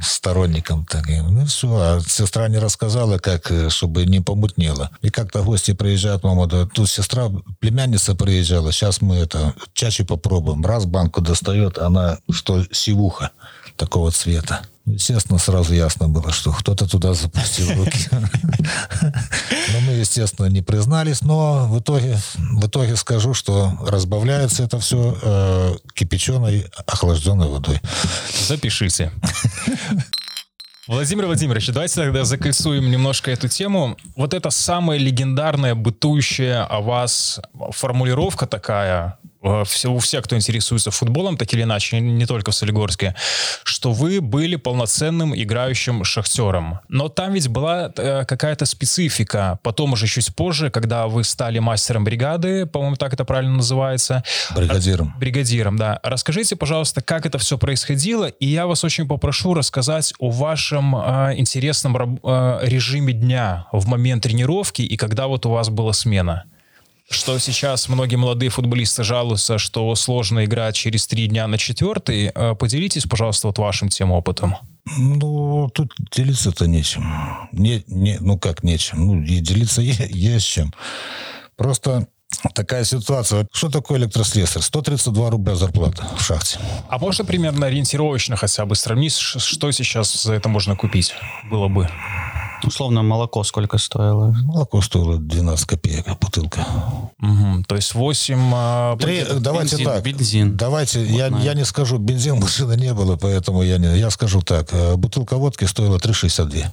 сторонником таким. Ну, все. А сестра не рассказала, как, э, чтобы не помутнело. И как-то гости приезжают, мама, да, тут сестра, племянница приезжала, сейчас мы это, чаще попробуем. Раз банку достает, она, что сивуха такого цвета. Естественно, сразу ясно было, что кто-то туда запустил руки. Но мы, естественно, не признались, но в итоге, в итоге скажу, что разбавляется это все э, кипяченой, охлажденной водой. Запишите. Владимир Владимирович, давайте тогда закольцуем немножко эту тему. Вот это самая легендарная, бытующая о вас формулировка такая, Э, у всех, кто интересуется футболом, так или иначе, не только в Солигорске, что вы были полноценным играющим шахтером. Но там ведь была э, какая-то специфика. Потом уже чуть позже, когда вы стали мастером бригады, по-моему, так это правильно называется. Бригадиром. Бригадиром, да. Расскажите, пожалуйста, как это все происходило, и я вас очень попрошу рассказать о вашем э, интересном э, режиме дня в момент тренировки и когда вот у вас была смена что сейчас многие молодые футболисты жалуются, что сложно играть через три дня на четвертый. Э, поделитесь, пожалуйста, вот вашим тем опытом. Ну, тут делиться-то нечем. Не, не, ну, как нечем? Ну, и делиться есть чем. Просто такая ситуация. Что такое электрослесарь? 132 рубля зарплата в шахте. А можно примерно ориентировочно хотя бы сравнить, что сейчас за это можно купить было бы? Условно, молоко сколько стоило? Молоко стоило 12 копеек бутылка. Угу, то есть 8... А, Три, давайте бензин, так. Бензин. Давайте, я, я не скажу, бензин машины (laughs) не было, поэтому я не... Я скажу так. Э, бутылка водки стоила 3,62.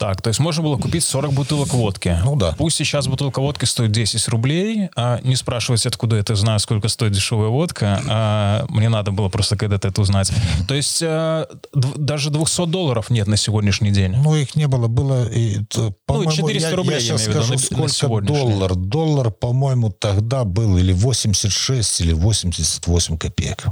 Так, то есть можно было купить 40 бутылок водки. Ну да. Пусть сейчас бутылка водки стоит 10 рублей. А не спрашивайте, откуда это знаю, сколько стоит дешевая водка. А, мне надо было просто когда-то это узнать. То есть а, даже 200 долларов нет на сегодняшний день. Ну, их не было. Было, и, ну, 400 я, рублей, я, я сейчас имею скажу, виду, на, сколько на доллар. Доллар, по-моему, тогда был или 86, или 88 копеек.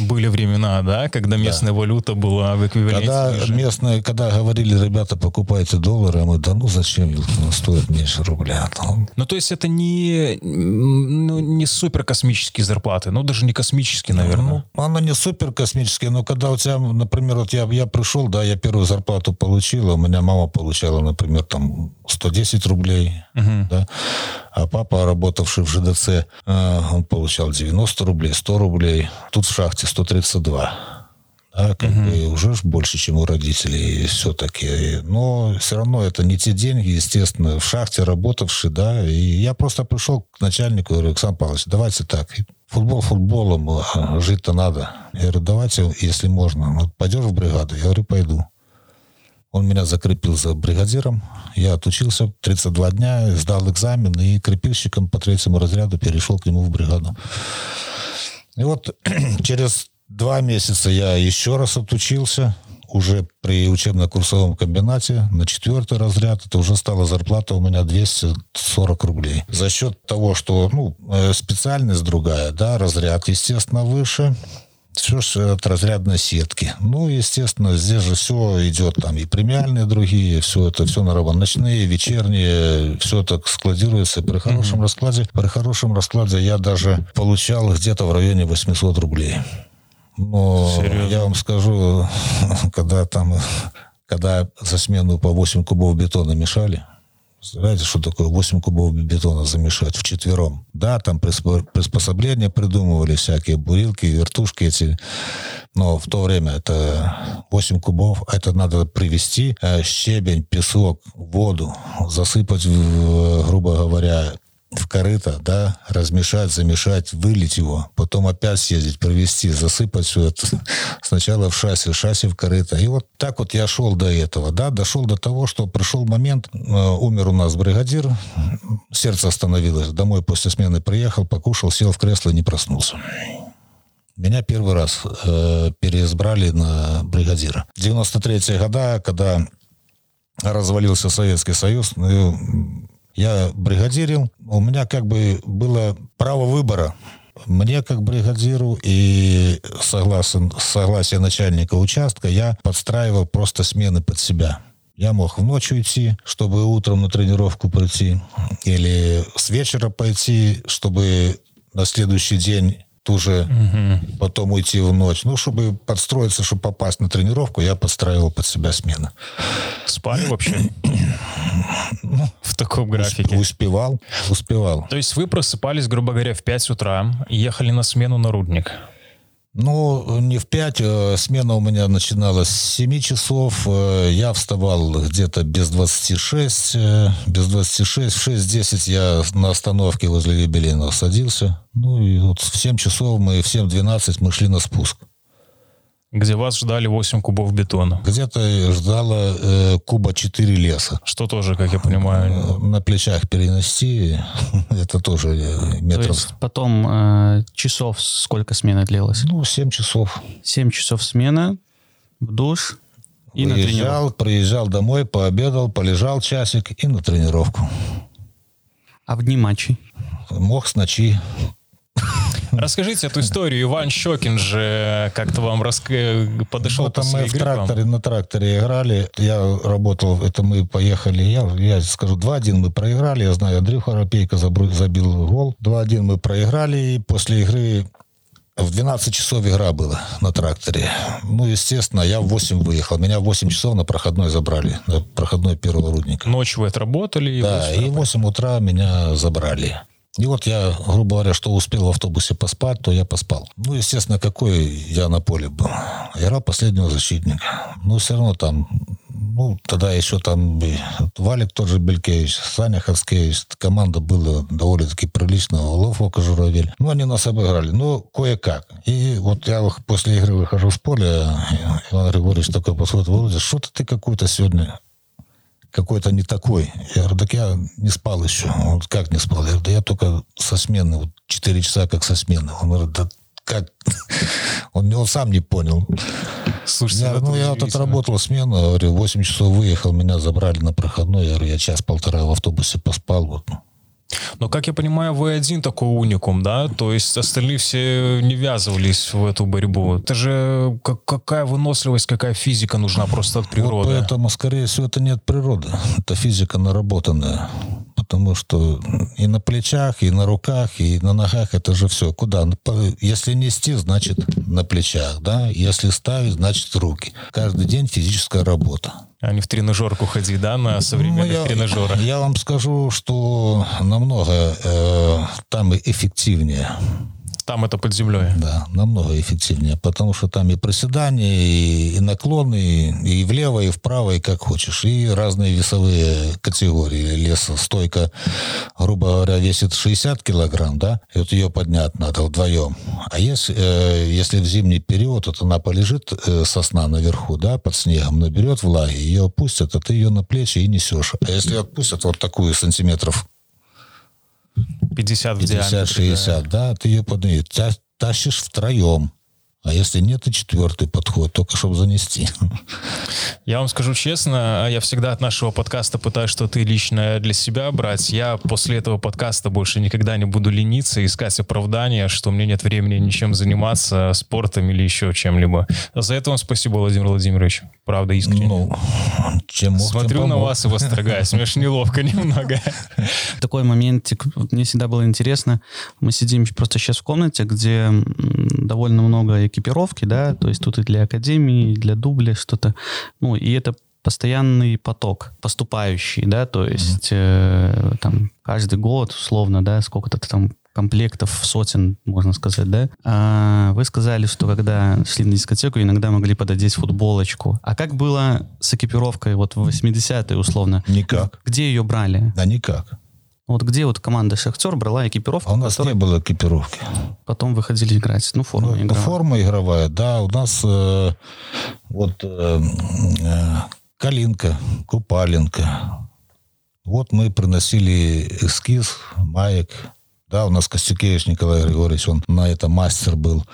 Были времена, да, когда местная да. валюта была в эквиваленте. Когда ниже. местные, когда говорили, ребята, покупайте доллары, а мы, да ну зачем, ну, стоит меньше рубля. Ну. ну, то есть это не, ну, не супер космические зарплаты, ну, даже не космические, наверное. Ну, оно не супер космические, но когда у тебя, например, вот я, я пришел, да, я первую зарплату получил, а у меня мама получала, например, там 110 рублей, угу. да, а папа, работавший в ЖДЦ, э, он получал 90 рублей, 100 рублей. Тут в шахте 132. Да, как угу. бы уже больше, чем у родителей все-таки. Но все равно это не те деньги, естественно, в шахте работавший, да. И я просто пришел к начальнику и говорю, Александр Павлович, давайте так, футбол футболом, а жить-то надо. Я говорю, давайте, если можно, вот пойдешь в бригаду? Я говорю, пойду. Он меня закрепил за бригадиром. Я отучился 32 дня, сдал экзамен и крепильщиком по третьему разряду перешел к нему в бригаду. И вот (clears throat) через два месяца я еще раз отучился, уже при учебно-курсовом комбинате на четвертый разряд. Это уже стала зарплата у меня 240 рублей. За счет того, что ну, э, специальность другая, да, разряд, естественно, выше все же от разрядной сетки. Ну, естественно, здесь же все идет, там и премиальные другие, все это, все на работу. Ночные, вечерние, все это складируется. При хорошем mm-hmm. раскладе, при хорошем раскладе я даже получал где-то в районе 800 рублей. Но Серьезно? я вам скажу, (laughs) когда там, когда за смену по 8 кубов бетона мешали, Знаете, что такое 8 кубов бетона замешать вчетвером? Да, там приспособления придумывали, всякие бурилки, вертушки эти. Но в то время это 8 кубов, это надо привести э, щебень, песок, воду, засыпать, в, грубо говоря, в корыто, да, размешать, замешать, вылить его, потом опять съездить, провести, засыпать все это. (laughs) Сначала в шасси, шасси в корыто. И вот так вот я шел до этого, да, дошел до того, что пришел момент, э, умер у нас бригадир, сердце остановилось, домой после смены приехал, покушал, сел в кресло и не проснулся. Меня первый раз э, переизбрали на бригадира. 93-е года, когда развалился Советский Союз, ну, я бригадирил, у меня как бы было право выбора. Мне как бригадиру и согласен, согласие начальника участка я подстраивал просто смены под себя. Я мог в ночь уйти, чтобы утром на тренировку прийти, или с вечера пойти, чтобы на следующий день тоже угу. потом уйти в ночь. Ну, чтобы подстроиться, чтобы попасть на тренировку, я подстраивал под себя смены. Спали вообще? ну, в таком графике? Успевал, успевал. То есть вы просыпались, грубо говоря, в 5 утра ехали на смену на рудник? Ну, не в 5. Э, смена у меня начиналась с 7 часов. Э, я вставал где-то без 26. Э, без 26. В 6.10 я на остановке возле юбилейного садился. Ну, и вот в 7 часов мы, в 7.12 мы шли на спуск где вас ждали 8 кубов бетона. Где-то ждало э, куба 4 леса. Что тоже, как я понимаю... Э, на плечах перенести, (laughs) это тоже э, метров... То есть потом э, часов сколько смена длилась? Ну, 7 часов. 7 часов смена, в душ и Выезжал, на тренировку. приезжал домой, пообедал, полежал часик и на тренировку. А в дни матчей? Мог с ночи (laughs) Расскажите эту историю. Иван Щекин же как-то вам раск... подошел ну, там мы в тракторе, на тракторе играли. Я работал, это мы поехали, я, я скажу, 2-1 мы проиграли. Я знаю, Андрюха Рапейко забил гол. 2-1 мы проиграли, и после игры в 12 часов игра была на тракторе. Ну, естественно, я в 8 выехал. Меня в 8 часов на проходной забрали, на проходной первого рудника. Ночью вы отработали? Да, и в 8 утра меня забрали. И вот я, грубо говоря, что успел в автобусе поспать, то я поспал. Ну, естественно, какой я на поле был. Играл последнего защитника. Ну, все равно там, ну, тогда еще там Валик тот же Белькевич, Саня Хацкевич. Команда была довольно-таки приличная. Лов Журавель. Ну, они нас обыграли. Ну, кое-как. И вот я после игры выхожу с поля, Иван Григорьевич такой подходит, Володя, что-то ты какой-то сегодня какой-то не такой. Я говорю, так я не спал еще. Он говорит, как не спал? Я говорю, да я только со смены, вот 4 часа как со смены. Он говорит, да как? (laughs) Он, он сам не понял. Слушайте, я, ну, я вот отработал смену, говорю, 8 часов выехал, меня забрали на проходной. Я говорю, я час-полтора в автобусе поспал. Вот. Но, как я понимаю, вы один такой уникум, да? То есть остальные все не ввязывались в эту борьбу. Это же как, какая выносливость, какая физика нужна просто от природы. Вот поэтому, скорее всего, это не от природы. Это физика наработанная. Потому что и на плечах, и на руках, и на ногах это же все. Куда? Если нести, значит на плечах, да? Если ставить, значит руки. Каждый день физическая работа а не в тренажерку ходи, да, на современных ну, я, тренажерах? Я вам скажу, что намного э, там эффективнее. Там это под землей. Да, намного эффективнее, потому что там и приседания, и, и наклоны, и влево, и вправо, и как хочешь. И разные весовые категории. Леса стойка, грубо говоря, весит 60 килограмм, да, и вот ее поднять надо вдвоем. А если, э, если в зимний период, вот она полежит, э, сосна наверху, да, под снегом, наберет влаги, ее опустят, а ты ее на плечи и несешь. А если отпустят вот такую сантиметров 50 в 50-60, да. ты ее поднимешь. Тащишь втроем. А если нет, и четвертый подход, только чтобы занести. (laughs) Я вам скажу честно, я всегда от нашего подкаста пытаюсь что-то личное для себя брать. Я после этого подкаста больше никогда не буду лениться, искать оправдания, что мне нет времени ничем заниматься, спортом или еще чем-либо. За это вам спасибо, Владимир Владимирович. Правда, искренне. Ну, чем мог, Смотрю тем на вас и восторгаюсь. Мне аж неловко немного. (laughs) Такой моментик, мне всегда было интересно. Мы сидим просто сейчас в комнате, где довольно много экипировки, да, то есть тут и для академии, и для дубля что-то. Ну, и это постоянный поток поступающий, да, то есть э, там каждый год условно, да, сколько-то там комплектов сотен, можно сказать, да? А вы сказали, что когда шли на дискотеку, иногда могли пододеть футболочку. А как было с экипировкой вот в 80-е условно? Никак. Где ее брали? Да никак. Вот где вот команда «Шахтер» брала экипировку? А у нас не было экипировки. Потом выходили играть. Ну, форма ну, игровая. Форма игровая, да. У нас э, вот э, э, калинка, купалинка. Вот мы приносили эскиз, маек, да, у нас Костюкевич Николай Григорьевич, он на это мастер был,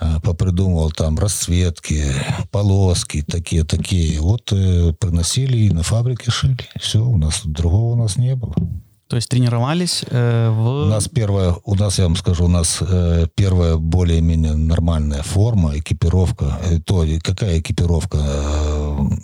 э, попридумывал там расцветки, полоски такие-такие. Вот э, приносили и на фабрике шили. Все, у нас другого у нас не было. То есть тренировались э, в... У нас первая, у нас, я вам скажу, у нас э, первая более-менее нормальная форма, экипировка. Э, то, какая экипировка?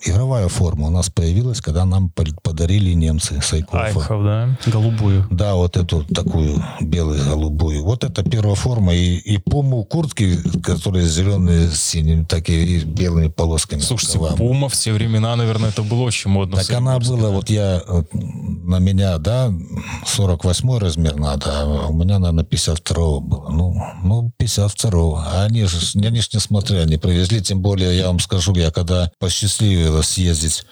Игровая форма у нас появилась, когда нам подарили немцы Сайкофа. Айхов, да? Голубую. Да, вот эту такую белую голубую. Вот это первая форма. И, и пуму куртки, которые зеленые с синими, такие и белыми полосками. Слушайте, пума в те времена, наверное, это было очень модно. Так она была, вот я, на меня, да, 48 размер надо, а у меня, наверное, 52 было. Ну, ну 52 А они же, они же не смотрели, они привезли, тем более, я вам скажу, я когда посчастливилось съездить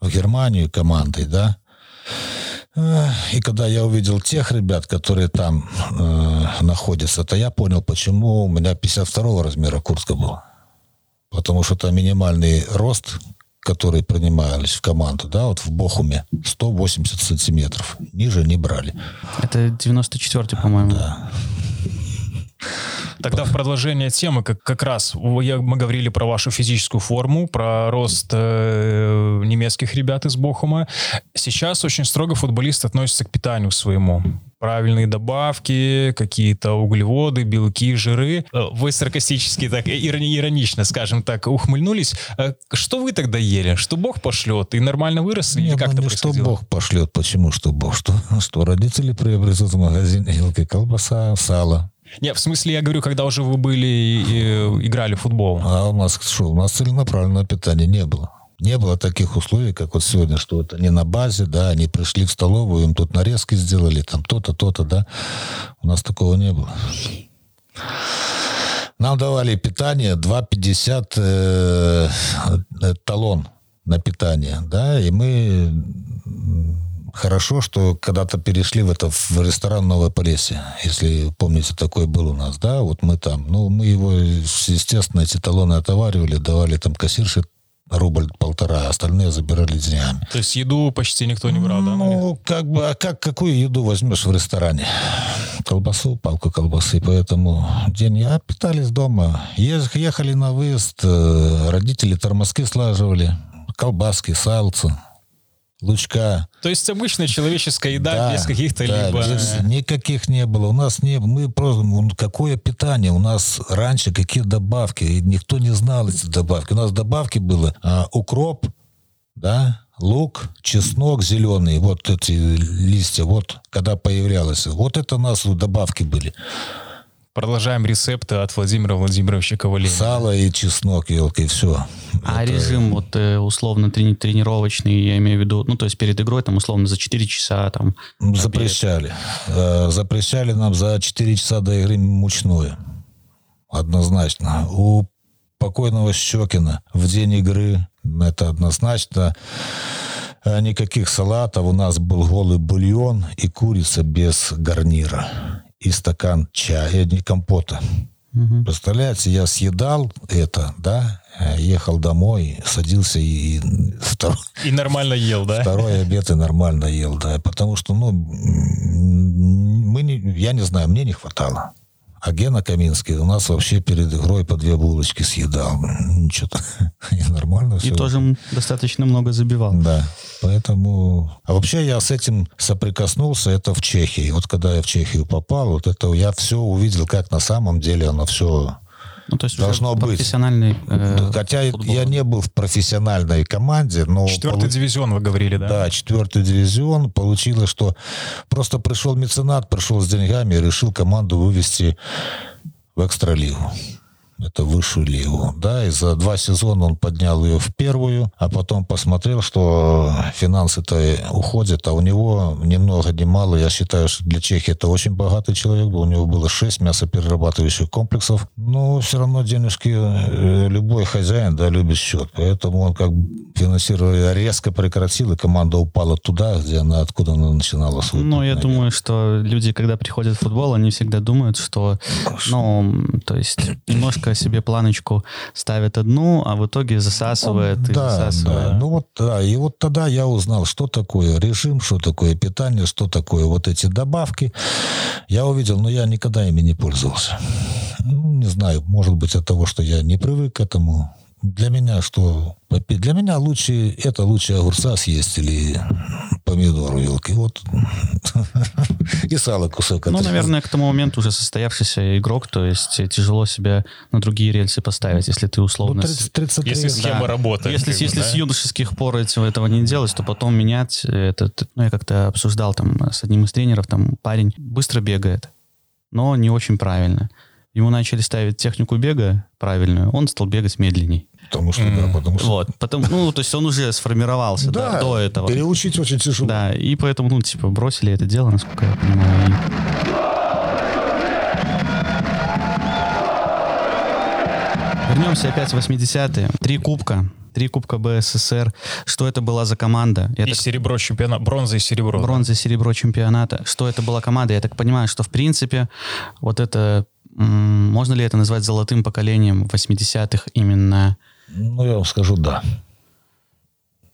в Германию командой, да, и когда я увидел тех ребят, которые там э, находятся, то я понял, почему у меня 52 размера куртка была. Потому что это минимальный рост, которые принимались в команду, да, вот в Бохуме, 180 сантиметров. Ниже не брали. Это 94-й, по-моему. Да. Тогда в продолжение темы, как, как раз мы говорили про вашу физическую форму, про рост э, немецких ребят из Бохума. Сейчас очень строго футболист относится к питанию своему правильные добавки, какие-то углеводы, белки, жиры. Э, вы саркастически так, ирони иронично, скажем так, ухмыльнулись. Э, что вы тогда ели? Что Бог пошлет? И нормально выросли? Нет, как это что Бог пошлет? Почему что Бог? Что, что родители приобретут в магазине елки, колбаса, сало. Не, в смысле, я говорю, когда уже вы были и, и играли в футбол. А у нас что? У нас целенаправленного питания не было не было таких условий, как вот сегодня, что вот они на базе, да, они пришли в столовую, им тут нарезки сделали, там то-то, то-то, да. У нас такого не было. Нам давали питание 2,50 э, э, талон на питание, да, и мы хорошо, что когда-то перешли в это в ресторан Новое Полесье, если помните, такой был у нас, да, вот мы там, ну, мы его, естественно, эти талоны отоваривали, давали там кассирше рубль-полтора, остальные забирали деньгами. То есть еду почти никто не брал, да? Ну, как бы, а как, какую еду возьмешь в ресторане? Колбасу, палку колбасы, поэтому деньги, а питались дома. Ехали на выезд, э, родители тормозки слаживали, колбаски, салцы лучка. То есть обычная человеческая еда да, без каких-то да, либо... Без, никаких не было. У нас не мы просто... Какое питание? У нас раньше какие добавки? И никто не знал эти добавки. У нас добавки было а, укроп, да, лук, чеснок зеленый, вот эти листья, вот когда появлялось. Вот это у нас добавки были. Продолжаем рецепты от Владимира Владимировича Ковалева. Сало и чеснок, елки, все. А Это... режим вот э, условно трени- тренировочный, я имею в виду, ну, то есть перед игрой там условно за 4 часа там... Запрещали. Э, запрещали нам за 4 часа до игры мучное. Однозначно. У покойного Щекина в день игры, это однозначно, э, никаких салатов. У нас был голый бульон и курица без гарнира и стакан чая, не компота. Угу. Представляете, я съедал это, да, ехал домой, садился и... Втор... И нормально ел, да? Второй обед и нормально ел, да. Потому что, ну, мы не, я не знаю, мне не хватало. А Гена Каминский у нас вообще перед игрой по две булочки съедал. Ничего-то (laughs) нормально все. И тоже достаточно много забивал. Да, поэтому... А вообще я с этим соприкоснулся, это в Чехии. Вот когда я в Чехию попал, вот это я все увидел, как на самом деле оно все ну, то есть должно быть. профессиональный э, Хотя футбол. я не был в профессиональной команде, но... Четвертый полу... дивизион, вы говорили, да? Да, четвертый дивизион. Получилось, что просто пришел меценат, пришел с деньгами и решил команду вывести в экстралигу. Это высшую лигу, да, и за два сезона он поднял ее в первую, а потом посмотрел, что финансы-то уходят, а у него ни много ни мало, я считаю, что для Чехии это очень богатый человек был, у него было шесть мясоперерабатывающих комплексов, но все равно денежки э, любой хозяин, да, любит счет, поэтому он как финансирование резко прекратил, и команда упала туда, где она, откуда она начинала свой Ну, я думаю, что люди, когда приходят в футбол, они всегда думают, что, ну, то есть немножко себе планочку ставят одну, а в итоге засасывает и да, засасывает. Да. Ну вот, да, и вот тогда я узнал, что такое режим, что такое питание, что такое вот эти добавки. Я увидел, но я никогда ими не пользовался. Ну, не знаю, может быть от того, что я не привык к этому для меня что попить? Для меня лучше это лучше огурца съесть или помидору вилки. Вот. (laughs) И сало кусок. Ну, наверное, к тому моменту уже состоявшийся игрок, то есть тяжело себя на другие рельсы поставить, если ты условно... Ну, 30, 30 если схема да. работает. Если, если да? с юношеских пор этого не делать, то потом менять это... Ну, я как-то обсуждал там с одним из тренеров, там парень быстро бегает, но не очень правильно. Ему начали ставить технику бега правильную, он стал бегать медленней. Потому что, mm. да, потому что... Вот, потом, ну, то есть он уже сформировался да, да, до этого. переучить очень тяжело. Да, и поэтому, ну, типа, бросили это дело, насколько я понимаю. И... Вернемся опять в 80-е. Три кубка. Три кубка БССР. Что это была за команда? Я и так... серебро чемпионата. Бронза и серебро. Бронза и серебро чемпионата. Что это была команда? Я так понимаю, что в принципе вот это... Можно ли это назвать золотым поколением 80-х именно ну, я вам скажу, да.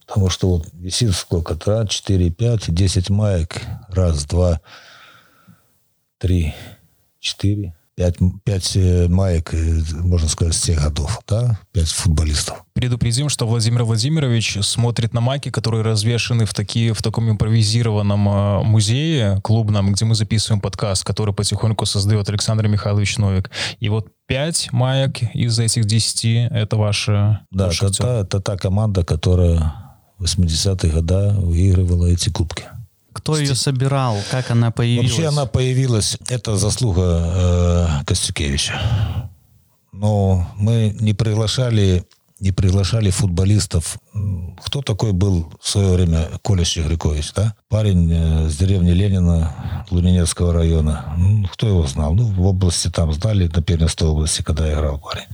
Потому что вот висит сколько-то, 4, 5, 10 маек. Раз, два, три, четыре, пять, пять э, маек, э, можно сказать, с тех годов, да, пять футболистов. Предупредим, что Владимир Владимирович смотрит на майки, которые развешены в, такие, в таком импровизированном э, музее клубном, где мы записываем подкаст, который потихоньку создает Александр Михайлович Новик. И вот пять маек из этих десяти — это ваши... Да, это та, это та команда, которая в 80-е годы выигрывала эти кубки. Кто ее собирал? Как она появилась? Вообще она появилась, это заслуга э, Костюкевича. Но мы не приглашали не приглашали футболистов. Кто такой был в свое время Коля Щегрякович, да? Парень э, с деревни Ленина, Лунинецкого района. Ну, кто его знал? Ну, в области там знали, на Пермской области, когда играл парень.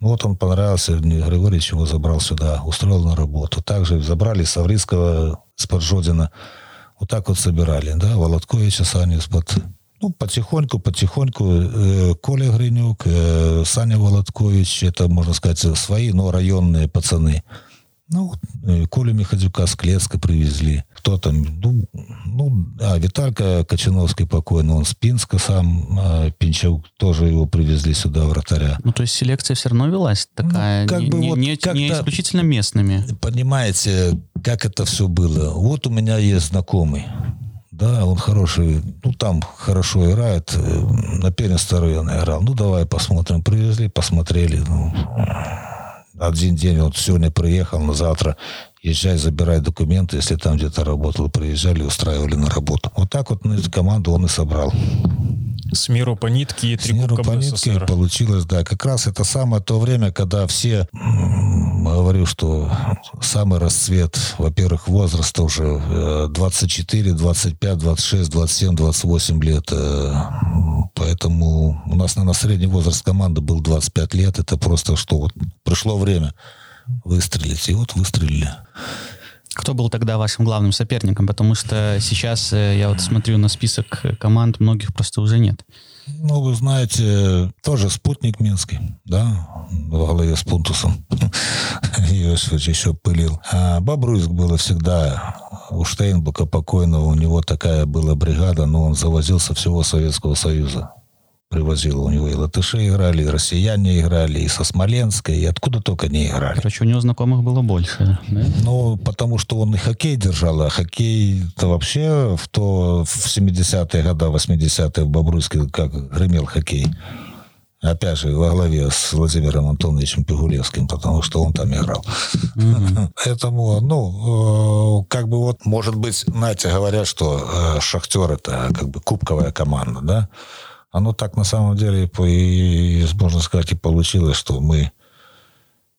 Ну, вот он понравился, Григорьевич его забрал сюда, устроил на работу. Также забрали Саврицкого с Поджодина. Вот так вот собирали, да, Володковича Саню из-под ну, потихоньку, потихоньку Коля Гринюк, Саня Володкович, это, можно сказать, свои, но районные пацаны. Ну, э, Колю Михадюка с Клецка привезли. Кто там? Ну, ну а, Виталька Кочановский покойный, он с Пинска сам, а, Пинчук тоже его привезли сюда, вратаря. Ну, то есть селекция все равно велась такая, ну, как не, бы не, вот не, не исключительно местными. Понимаете, как это все было? Вот у меня есть знакомый, да, он хороший, ну там хорошо играет, э, на первенство района играл. Ну давай посмотрим, привезли, посмотрели. Ну, один день он сегодня приехал, на завтра езжай, забирай документы, если там где-то работал, приезжали, устраивали на работу. Вот так вот команду он и собрал. С миру по нитке и три С миру по нитке получилось, да. Как раз это самое то время, когда все, говорю, что самый расцвет, во-первых, возраста уже 24, 25, 26, 27, 28 лет. Э, поэтому у нас, наверное, средний возраст команды был 25 лет. Это просто что, вот пришло время выстрелить. И вот выстрелили. Кто был тогда вашим главным соперником? Потому что сейчас э, я вот смотрю на список команд, многих просто уже нет. Ну, вы знаете, тоже спутник Минский, да, в голове с Пунтусом. (laughs) Иосифович еще пылил. А Бобруйск было всегда у Штейнбука покойного, у него такая была бригада, но он завозил со всего Советского Союза привозил. У него и латыши играли, и россияне играли, и со Смоленска, и откуда только не играли. Короче, у него знакомых было больше, да? Ну, потому что он и хоккей держал, а хоккей-то вообще в, то, в 70-е годы, 80-е в Бобруйске как гремел хоккей. Опять же, во главе с Владимиром Антоновичем Пигулевским, потому что он там играл. Mm-hmm. (laughs) Поэтому, ну, э, как бы вот, может быть, знаете, говорят, что э, Шахтер это как бы кубковая команда, да? Оно так на самом деле, и, можно сказать, и получилось, что мы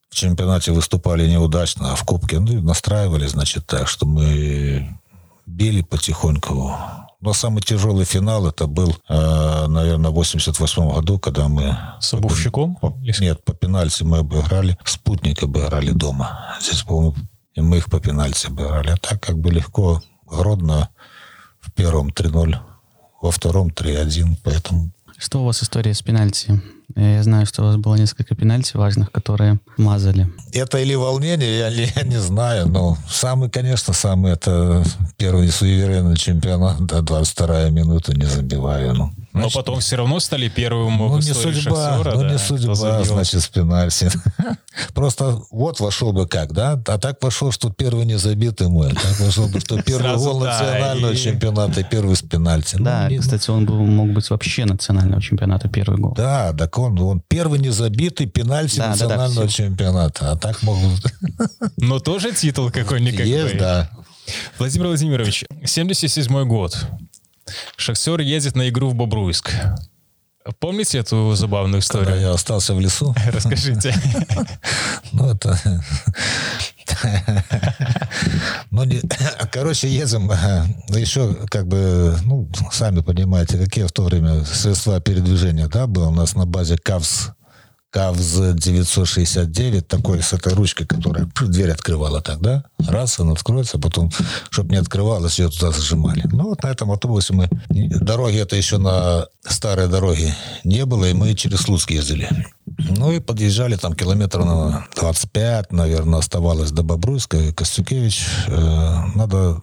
в чемпионате выступали неудачно, а в Кубке ну, настраивали, значит, так, что мы били потихоньку. Но самый тяжелый финал это был, э, наверное, в 88 году, когда мы... С обувщиком? По, нет, по пенальти мы обыграли. Спутник обыграли дома. Здесь, по-моему, и мы их по пенальти обыграли. А так как бы легко, Гродно в первом 3-0, во втором 3-1, поэтому... Что у вас история с пенальти? Я знаю, что у вас было несколько пенальти важных, которые мазали. Это или волнение, я, я не знаю. Но самый, конечно, самый это первый суверенный чемпионат, да, 22 минута не забиваю. Ну. Но потом все равно стали первым ну, в не судьба, Шахтера, Ну, да, не судьба, значит, с пенальти. (laughs) Просто вот вошел бы как, да? А так пошел, что первый не забитый мой. Так вошел бы, что (laughs) первый гол национального чемпионата, первый с пенальти. Ну, да, кстати, он мог быть вообще национального чемпионата первый гол. Да, так он, он первый не забитый пенальти национального чемпионата. А так могут... Но тоже титул какой-никакой. Есть, да. Владимир Владимирович, 77 год. Шахтер едет на игру в Бобруйск. Помните эту забавную историю? Когда я остался в лесу. (laughs) Расскажите. (laughs) Ну, это... (laughs) Ну, (coughs) короче, едем. Еще, как бы, ну, сами понимаете, какие в то время средства передвижения, да, было у нас на базе КАВС КАВЗ 969, такой с этой ручкой, которая дверь открывала так, да? Раз, она откроется, потом, чтобы не открывалась, ее туда зажимали. Ну, вот на этом автобусе мы... Дороги это еще на старой дороге не было, и мы через Слуцк ездили. Ну, и подъезжали там километров на 25, наверное, оставалось до Бобруйска. Костюкевич, э, надо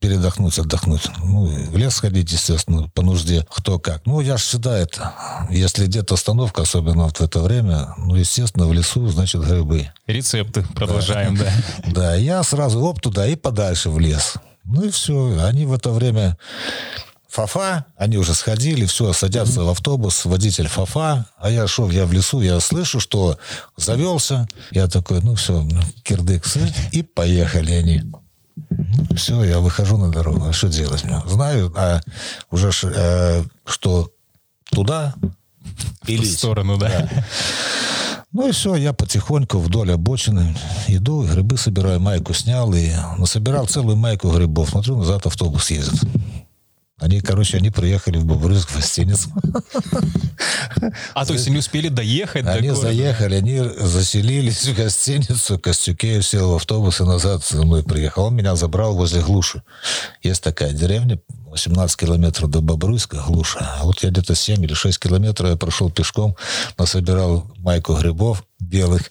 передохнуть, отдохнуть. Ну, в лес сходить, естественно, по нужде, кто как. Ну, я же всегда это. Если где-то остановка, особенно вот в это время, ну, естественно, в лесу, значит, грибы. Рецепты продолжаем, да. (laughs) Да, я сразу оп туда и подальше в лес. Ну и все. Они в это время Фафа, они уже сходили, все, садятся в автобус, водитель Фафа, а я шел, я в лесу, я слышу, что завелся, я такой, ну все, кирдык, и поехали они. Все, я выхожу на дорогу. А что делать мне? Знаю, а уже э, что туда пилить. В сторону, да. да. Ну и все, я потихоньку вдоль обочины иду, грибы собираю, майку снял и насобирал целую майку грибов. Смотрю, назад автобус ездит. Они, короче, они приехали в Бобруйск в гостиницу. А, то есть они успели доехать Они заехали, они заселились в гостиницу, Костюкеев сел в автобус и назад за мной приехал. Он меня забрал возле Глуши. Есть такая деревня, 18 километров до Бобруйска, Глуша. А вот я где-то 7 или 6 километров я прошел пешком, насобирал майку грибов белых.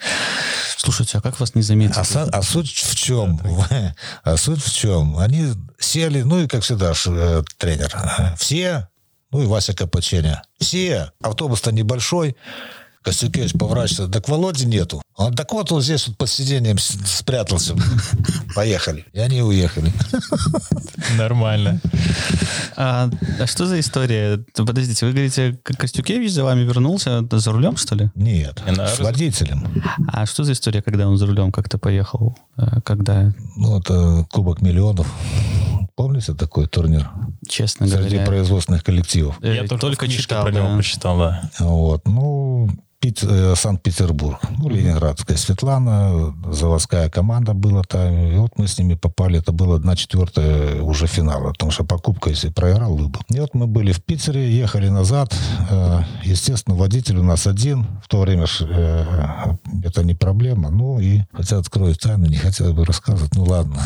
Слушайте, а как вас не заметили? А, а суть в чем? (laughs) А суть в чем? Они сели, ну и как всегда э, тренер, все, ну и Вася Капаченя, все, автобус-то небольшой, Костюкевич поворачивается, так Володи нету. Он, так вот он здесь вот под сиденьем спрятался. Поехали. И они уехали. Нормально. А, а что за история? Подождите, вы говорите, Костюкевич за вами вернулся за рулем, что ли? Нет, с водителем. А что за история, когда он за рулем как-то поехал? Э, когда? Ну, это Кубок миллионов. Помните такой турнир? Честно Среди говоря. производственных коллективов. Я э, только читал про него почитал, да. Вот. Ну, Санкт-Петербург, ну, Ленинградская Светлана, заводская команда была там, и вот мы с ними попали, это было одна четвертая уже финала, потому что покупка, если проиграл, выбыл. И вот мы были в Питере, ехали назад, э, естественно, водитель у нас один, в то время э, это не проблема, ну и, хотя открою тайну, не хотел бы рассказывать, ну ладно.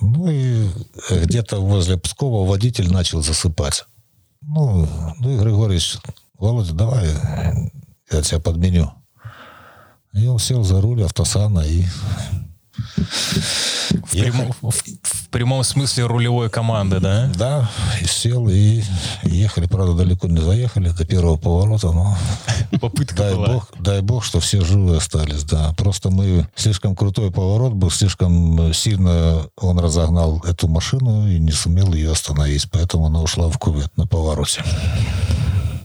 Ну и где-то возле Пскова водитель начал засыпать. Ну, ну и Григорьевич, Володя, давай я тебя подменю. И он сел за руль автосана и... В прямом, в, в прямом смысле рулевой команды, да? Да, и сел, и ехали. Правда, далеко не заехали до первого поворота, но... (laughs) Попытка дай была. Бог, дай бог, что все живы остались, да. Просто мы... Слишком крутой поворот был, слишком сильно он разогнал эту машину и не сумел ее остановить. Поэтому она ушла в кувет на повороте.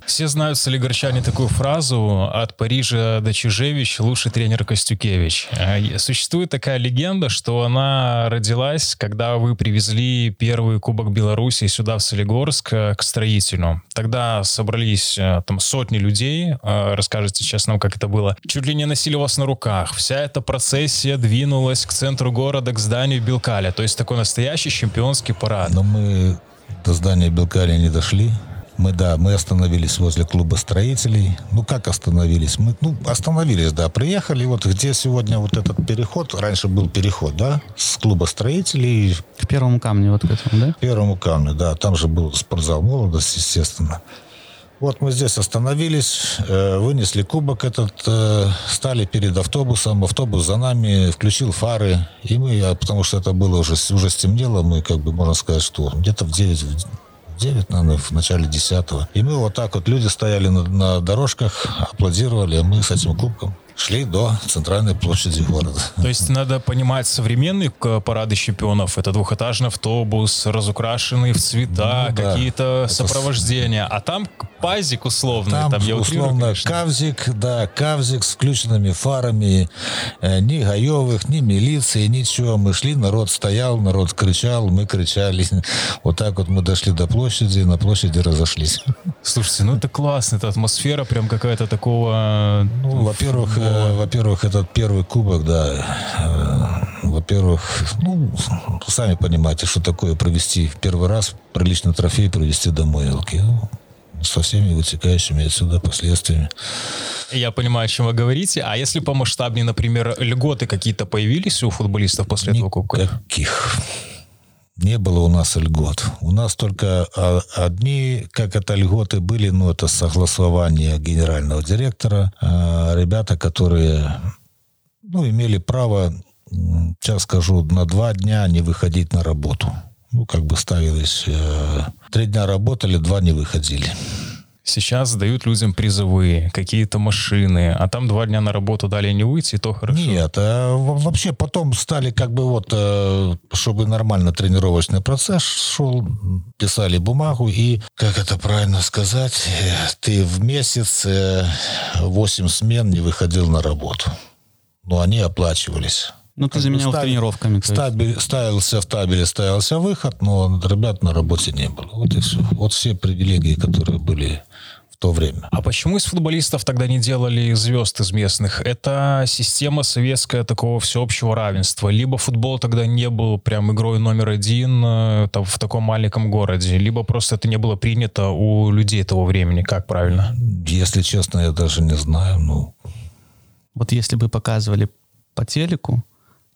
Все знают солигорчане такую фразу «От Парижа до Чижевич лучший тренер Костюкевич». А, существует такая легенда, что она родилась, когда вы привезли первый Кубок Беларуси сюда, в Солигорск, э, к строителю. Тогда собрались э, там сотни людей. Э, расскажите сейчас нам, как это было. Чуть ли не носили вас на руках. Вся эта процессия двинулась к центру города, к зданию Белкаля. То есть такой настоящий чемпионский парад. Но мы до здания Белкаля не дошли. Мы, да, мы остановились возле клуба строителей. Ну, как остановились? Мы, ну, остановились, да, приехали. Вот где сегодня вот этот переход, раньше был переход, да, с клуба строителей. К первому камню вот к этому, да? К первому камню, да. Там же был спортзал «Молодость», естественно. Вот мы здесь остановились, э, вынесли кубок этот, э, стали перед автобусом, автобус за нами, включил фары, и мы, потому что это было уже, уже стемнело, мы, как бы, можно сказать, что где-то в 9, 9, наверное, в начале 10 И мы вот так вот, люди стояли на, на дорожках, аплодировали, а мы с этим кубком шли до центральной площади города. То есть надо понимать современные парады чемпионов. Это двухэтажный автобус, разукрашенный в цвета, ну, какие-то да. сопровождения. А там пазик условно. Там, там я условно утрирую, кавзик, да, кавзик с включенными фарами. Э, ни гаевых, ни милиции, ничего. Мы шли, народ стоял, народ кричал, мы кричали. (laughs) Вот так вот мы дошли до площади, на площади разошлись. Слушайте, ну это классно, это атмосфера прям какая-то такого... Ну, во-первых, э, во-первых, этот первый кубок, да, э, во-первых, ну, сами понимаете, что такое провести в первый раз приличный трофей провести домой. Ну, со всеми вытекающими отсюда последствиями. Я понимаю, о чем вы говорите. А если по масштабнее, например, льготы какие-то появились у футболистов после Никаких. этого кубка? Никаких. Не было у нас льгот. У нас только а, одни, как это льготы были, ну, это согласование генерального директора. А, ребята, которые ну, имели право, сейчас скажу, на два дня не выходить на работу ну, как бы ставилось, э, три дня работали, два не выходили. Сейчас дают людям призовые, какие-то машины, а там два дня на работу дали не выйти, то хорошо. Нет, а вообще потом стали как бы вот, э, чтобы нормально тренировочный процесс шел, писали бумагу и, как это правильно сказать, э, ты в месяц 8 смен не выходил на работу. Но они оплачивались. Ну, ты заменял ставил, тренировками. Ставили, ставился в табеле, ставился выход, но ребят на работе не было. Вот и все. Вот все привилегии, которые были в то время. А почему из футболистов тогда не делали звезд из местных? Это система советская такого всеобщего равенства. Либо футбол тогда не был прям игрой номер один э, там, в таком маленьком городе, либо просто это не было принято у людей того времени. Как правильно? Если честно, я даже не знаю. Ну... Вот если бы показывали по телеку,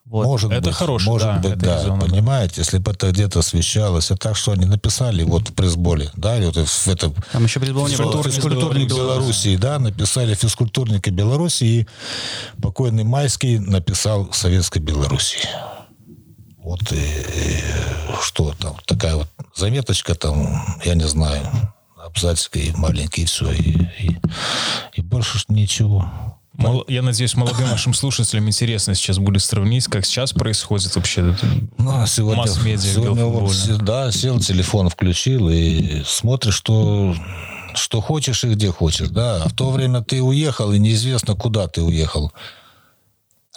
вот. Может это быть, хороший, может да, быть, да, зона, понимаете, если бы это где-то освещалось, а так что они написали вот в пресс-боле, да, вот в этом Там еще пресс-бол не было. Физкультурник Белоруссии, да, написали физкультурники Белоруссии, и покойный Майский написал Советской Белоруссии. Вот и, и что там, такая вот заметочка там, я не знаю, абзацик и маленький, и все, и, и, и больше ничего. Я надеюсь, молодым нашим слушателям интересно сейчас будет сравнить, как сейчас происходит вообще ну, а сегодня, масс-медиа сегодня вот, Да, сел, телефон включил и смотришь, что что хочешь и где хочешь, да. А в то время ты уехал, и неизвестно, куда ты уехал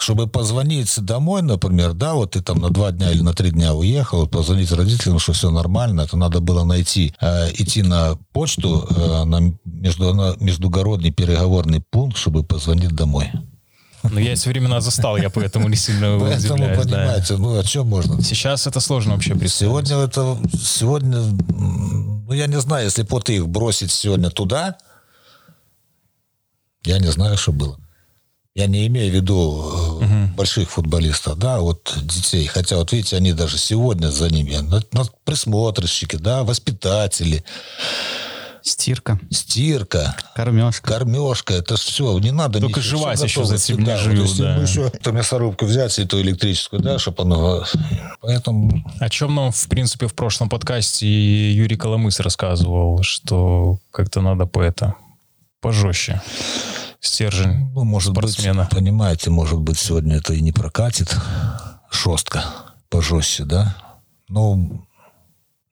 чтобы позвонить домой, например, да, вот ты там на два дня или на три дня уехал, позвонить родителям, что все нормально, это надо было найти, э, идти на почту, э, на, между, на междугородний переговорный пункт, чтобы позвонить домой. Ну, я эти времена застал, я поэтому не сильно (laughs) Поэтому, понимаете, да. ну, о чем можно? Сейчас это сложно вообще представить. Сегодня это, сегодня, ну, я не знаю, если бы ты их бросить сегодня туда, я не знаю, что было. Я не имею в виду угу. больших футболистов, да, вот детей. Хотя, вот видите, они даже сегодня за ними. Присмотрщики, да, воспитатели. Стирка. Стирка. Кормежка. Кормежка. Это все. Не надо Только ничего. жевать еще за тебя да, живут, вот, да. еще эту мясорубку взять, и эту электрическую, да, чтобы оно... Поэтому... О чем нам, в принципе, в прошлом подкасте Юрий Коломыс рассказывал, что как-то надо по это пожестче стержень ну, может спортсмена. Быть, понимаете, может быть, сегодня это и не прокатит жестко, пожестче, да? Ну,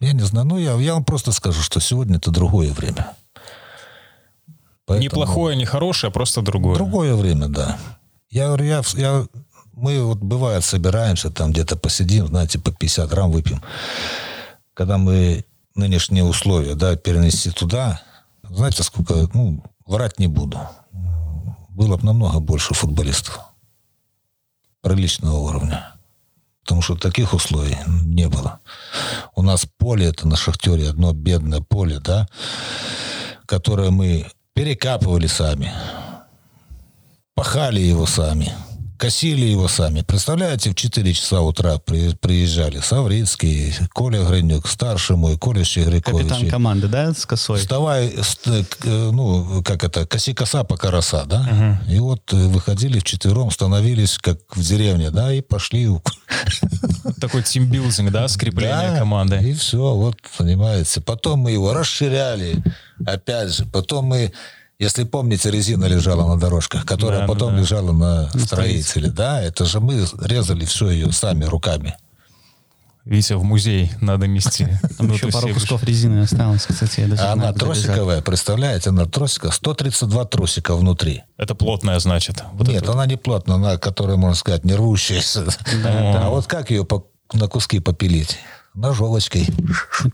я не знаю, ну, я, я вам просто скажу, что сегодня это другое время. Поэтому... Не плохое, не хорошее, а просто другое. Другое время, да. Я говорю, я, я, мы вот бывает собираемся, там где-то посидим, знаете, по 50 грамм выпьем. Когда мы нынешние условия, да, перенести туда, знаете, сколько, ну, врать не буду. Было бы намного больше футболистов приличного уровня. Потому что таких условий не было. У нас поле, это на шахтере, одно бедное поле, да, которое мы перекапывали сами, пахали его сами, косили его сами. Представляете, в 4 часа утра при, приезжали Саврицкий, Коля Гринюк, старший мой, Коля Щегрякович. Капитан команды, да, с косой? Вставай, э, ну, как это, коси коса, пока роса, да? Угу. И вот э, выходили вчетвером, становились, как в деревне, да, и пошли. (laughs) Такой тимбилдинг, да, скрепление да, команды. и все, вот, понимаете. Потом мы его расширяли, опять же. Потом мы если помните, резина лежала на дорожках, которая да, потом да. лежала на, на строителе. Да, это же мы резали все ее сами руками. Витя, в музей надо нести. (laughs) Там еще пару кусков резины осталось, кстати. А она тросиковая, представляете, она тросика, 132 тросика внутри. Это плотная, значит? Вот Нет, она не плотная, она, которая, можно сказать, не рвущаяся. (laughs) Да, а вот как ее по, на куски попилить? Ножовочкой.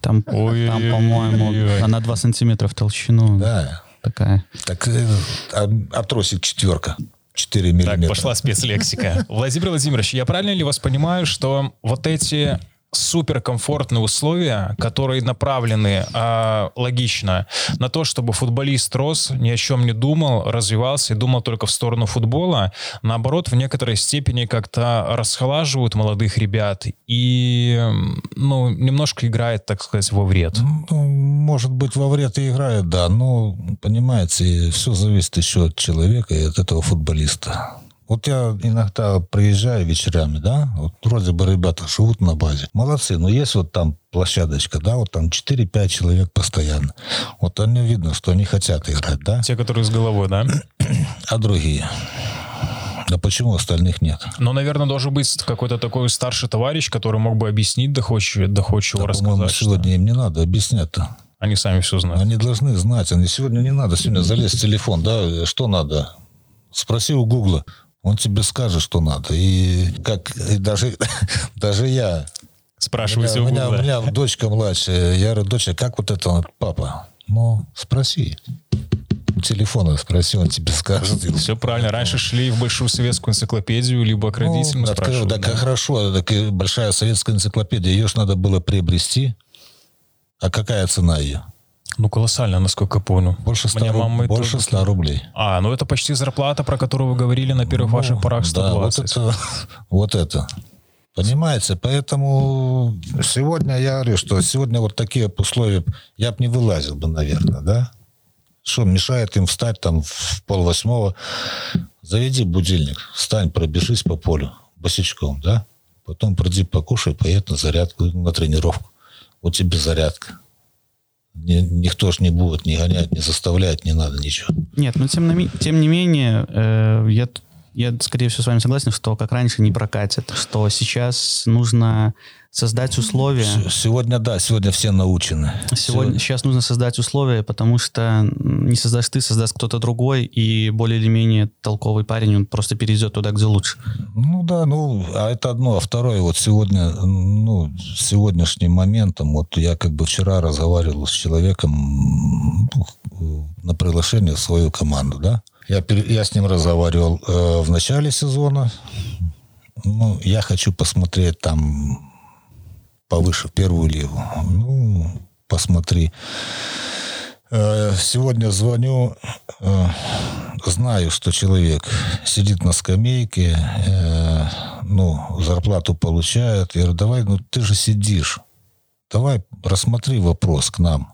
Там, там по-моему, она 2 сантиметра в толщину. Да такая. Так, э, а, а тросик четверка. 4 миллиметра. Так, пошла спецлексика. Владимир Владимирович, я правильно ли вас понимаю, что вот эти суперкомфортные условия, которые направлены э, логично на то, чтобы футболист рос, ни о чем не думал, развивался и думал только в сторону футбола, наоборот, в некоторой степени как-то расхолаживают молодых ребят и, ну, немножко играет, так сказать, во вред. Ну, может быть, во вред и играет, да, но, понимаете, все зависит еще от человека и от этого футболиста. Вот я иногда приезжаю вечерами, да, вот вроде бы ребята живут на базе. Молодцы, но есть вот там площадочка, да, вот там 4-5 человек постоянно. Вот они видно, что они хотят играть, да. Те, которые с головой, да? (clears throat) А другие? А почему остальных нет? Ну, наверное, должен быть какой-то такой старший товарищ, который мог бы объяснить доходчиво, доходчиво да, рассказать. сегодня что... им не надо объяснять-то. Они сами все знают. Они должны знать. Они сегодня не надо сегодня залезть в телефон, да, что надо? Спроси у Гугла он тебе скажет, что надо. И как и даже, (laughs) даже я... Спрашивайте у меня, у, меня, у меня дочка младшая. Я говорю, доча, как вот это, он, папа? Ну, спроси телефона спроси, он тебе скажет. Все правильно. Раньше шли в большую советскую энциклопедию, либо к родителям ну, спрашивали. Так, да? хорошо, так и большая советская энциклопедия, ее же надо было приобрести. А какая цена ее? Ну, колоссально, насколько понял. Больше 100, руб... мама больше 100 рублей. А, ну это почти зарплата, про которую вы говорили на первых ну, ваших порах 120. Да, вот это, вот это. Понимаете? Поэтому сегодня я говорю, что сегодня вот такие условия, я бы не вылазил бы, наверное, да? Что мешает им встать там в пол восьмого? Заведи будильник, встань, пробежись по полю босичком, да? Потом приди покушай, поедь на зарядку, на тренировку. Вот тебе зарядка никто ж не будет не гонять, не заставлять, не надо ничего. Нет, но тем, тем не менее, э, я, я, скорее всего, с вами согласен, что как раньше не прокатит, что сейчас нужно создать условия. Сегодня, да, сегодня все научены. Сегодня, сегодня. Сейчас нужно создать условия, потому что не создашь ты, создаст кто-то другой, и более или менее толковый парень, он просто перейдет туда, где лучше. Ну да, ну, а это одно. А второе, вот сегодня, ну, сегодняшним моментом, вот я как бы вчера разговаривал с человеком на приглашение в свою команду, да. Я, я с ним разговаривал э, в начале сезона. Ну, я хочу посмотреть там повыше, в первую лигу. Ну, посмотри. Э, сегодня звоню, э, знаю, что человек сидит на скамейке, э, ну, зарплату получает. Я говорю, давай, ну, ты же сидишь. Давай рассмотри вопрос к нам.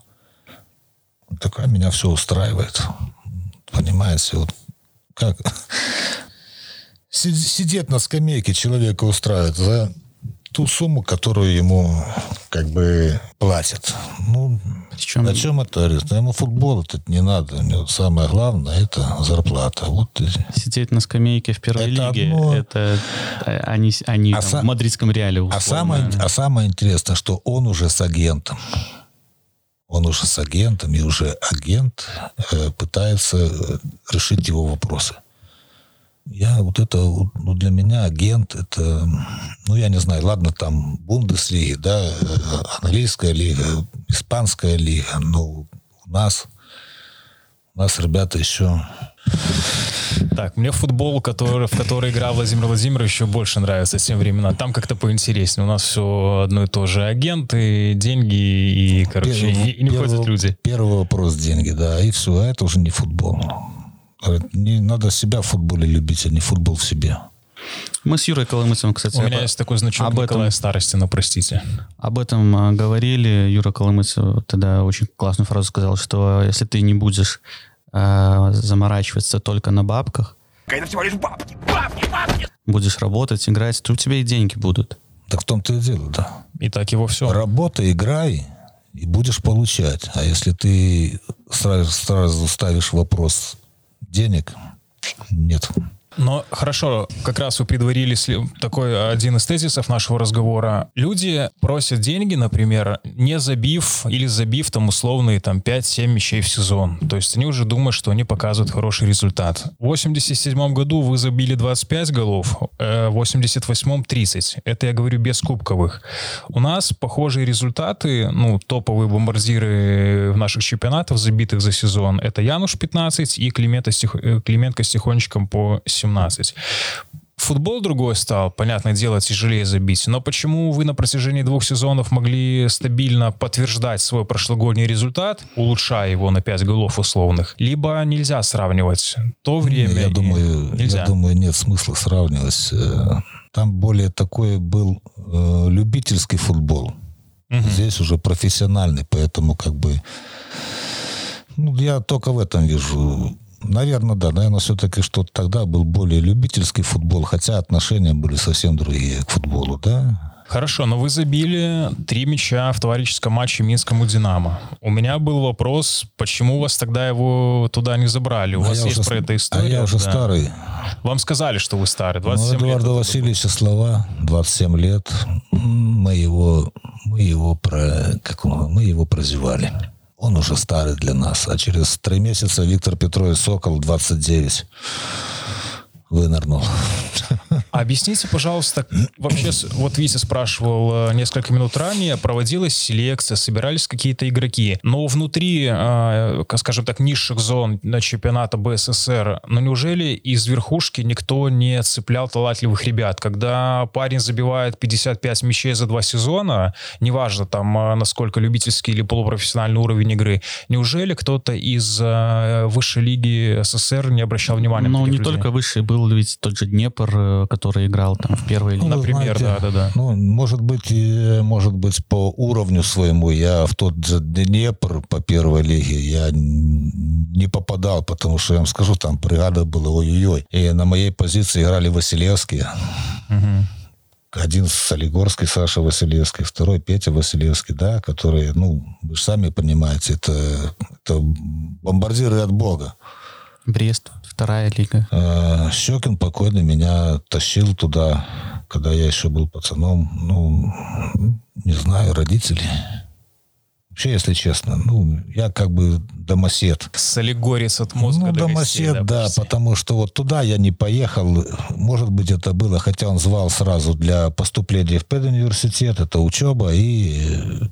Такая меня все устраивает. Понимаете, вот как сидеть на скамейке человека устраивает за ту сумму, которую ему как бы платят. Ну, Причем... о чем это говорит? Ну, ему футбол это не надо. Самое главное это зарплата. Вот. Сидеть на скамейке в первой это лиге, одно... это они, они а там, сам... в мадридском реале. А самое, а самое интересное, что он уже с агентом. Он уже с агентом, и уже агент э, пытается э, решить его вопросы. Я вот это, ну, для меня агент, это, ну, я не знаю, ладно, там, Бундеслиги, да, э, английская лига, испанская лига, но у нас, у нас ребята еще так, мне футбол, который, в который играл Владимир Владимирович, еще больше нравится тем времена. Там как-то поинтереснее. У нас все одно и то же. Агенты, деньги и, короче, первый, и, и не первый, ходят люди. Первый вопрос – деньги, да. И все. А это уже не футбол. Не надо себя в футболе любить, а не футбол в себе. Мы с Юрой Коломыцевым, кстати... У меня есть такой значок об Николая этом, Старостина, простите. Об этом а, говорили. Юра Коломыцев тогда очень классную фразу сказал, что если ты не будешь э, заморачиваться только на бабках. Это всего лишь бабки, бабки, бабки. Будешь работать, играть, то у тебя и деньги будут. Так в том-то и дело, да. И так его все. Работа, играй, и будешь получать. А если ты сразу, сразу ставишь вопрос денег, нет. Но хорошо, как раз вы предварили такой один из тезисов нашего разговора. Люди просят деньги, например, не забив или забив там условные там 5-7 мячей в сезон. То есть они уже думают, что они показывают хороший результат. В 87 году вы забили 25 голов, э, в 88 30. Это я говорю без кубковых. У нас похожие результаты, ну, топовые бомбардиры в наших чемпионатах, забитых за сезон, это Януш 15 и э, Клименко с Тихончиком по 17. Футбол другой стал, понятное дело, тяжелее забить. Но почему вы на протяжении двух сезонов могли стабильно подтверждать свой прошлогодний результат, улучшая его на 5 голов условных? Либо нельзя сравнивать то время? Я, думаю, нельзя. я думаю, нет смысла сравнивать. Э, там более такой был э, любительский футбол. Угу. Здесь уже профессиональный, поэтому как бы... Ну, я только в этом вижу Наверное, да. Наверное, все-таки что тогда был более любительский футбол, хотя отношения были совсем другие к футболу, да? Хорошо, но вы забили три мяча в товарищеском матче Минскому «Динамо». У меня был вопрос, почему вас тогда его туда не забрали? У а вас есть уже, про это история? А я уже да? старый. Вам сказали, что вы старый, 27 ну, Эдуарда лет. Васильевича слова, 27 лет. Мы его, мы его, про, как мы его прозевали он уже старый для нас. А через три месяца Виктор Петрович Сокол, 29 вынырнул. (laughs) Объясните, пожалуйста, вообще, вот Витя спрашивал э, несколько минут ранее, проводилась селекция, собирались какие-то игроки, но внутри, э, скажем так, низших зон на чемпионата БССР, ну неужели из верхушки никто не цеплял талантливых ребят? Когда парень забивает 55 мячей за два сезона, неважно там, э, насколько любительский или полупрофессиональный уровень игры, неужели кто-то из высшей лиги СССР не обращал внимания? Ну, не людей? только высший, был ведь тот же Днепр, который играл там в первой лиге. Ну, Например, знаете, да, да, да. Ну, может быть, может быть, по уровню своему я в тот же Днепр по первой лиге я не попадал, потому что, я вам скажу, там бригада была ой-ой-ой. И на моей позиции играли Василевские. Угу один с Солигорской, Саша Василевский, второй Петя Василевский, да, которые, ну, вы же сами понимаете, это, это бомбардиры от Бога. Брест вторая лига. А, Щекин покойный меня тащил туда, когда я еще был пацаном. Ну, не знаю, родители. Вообще, если честно, ну, я как бы домосед. Солигорец от мозга Ну, до домосед, костей, да, потому что вот туда я не поехал. Может быть, это было, хотя он звал сразу для поступления в педуниверситет. Это учеба и,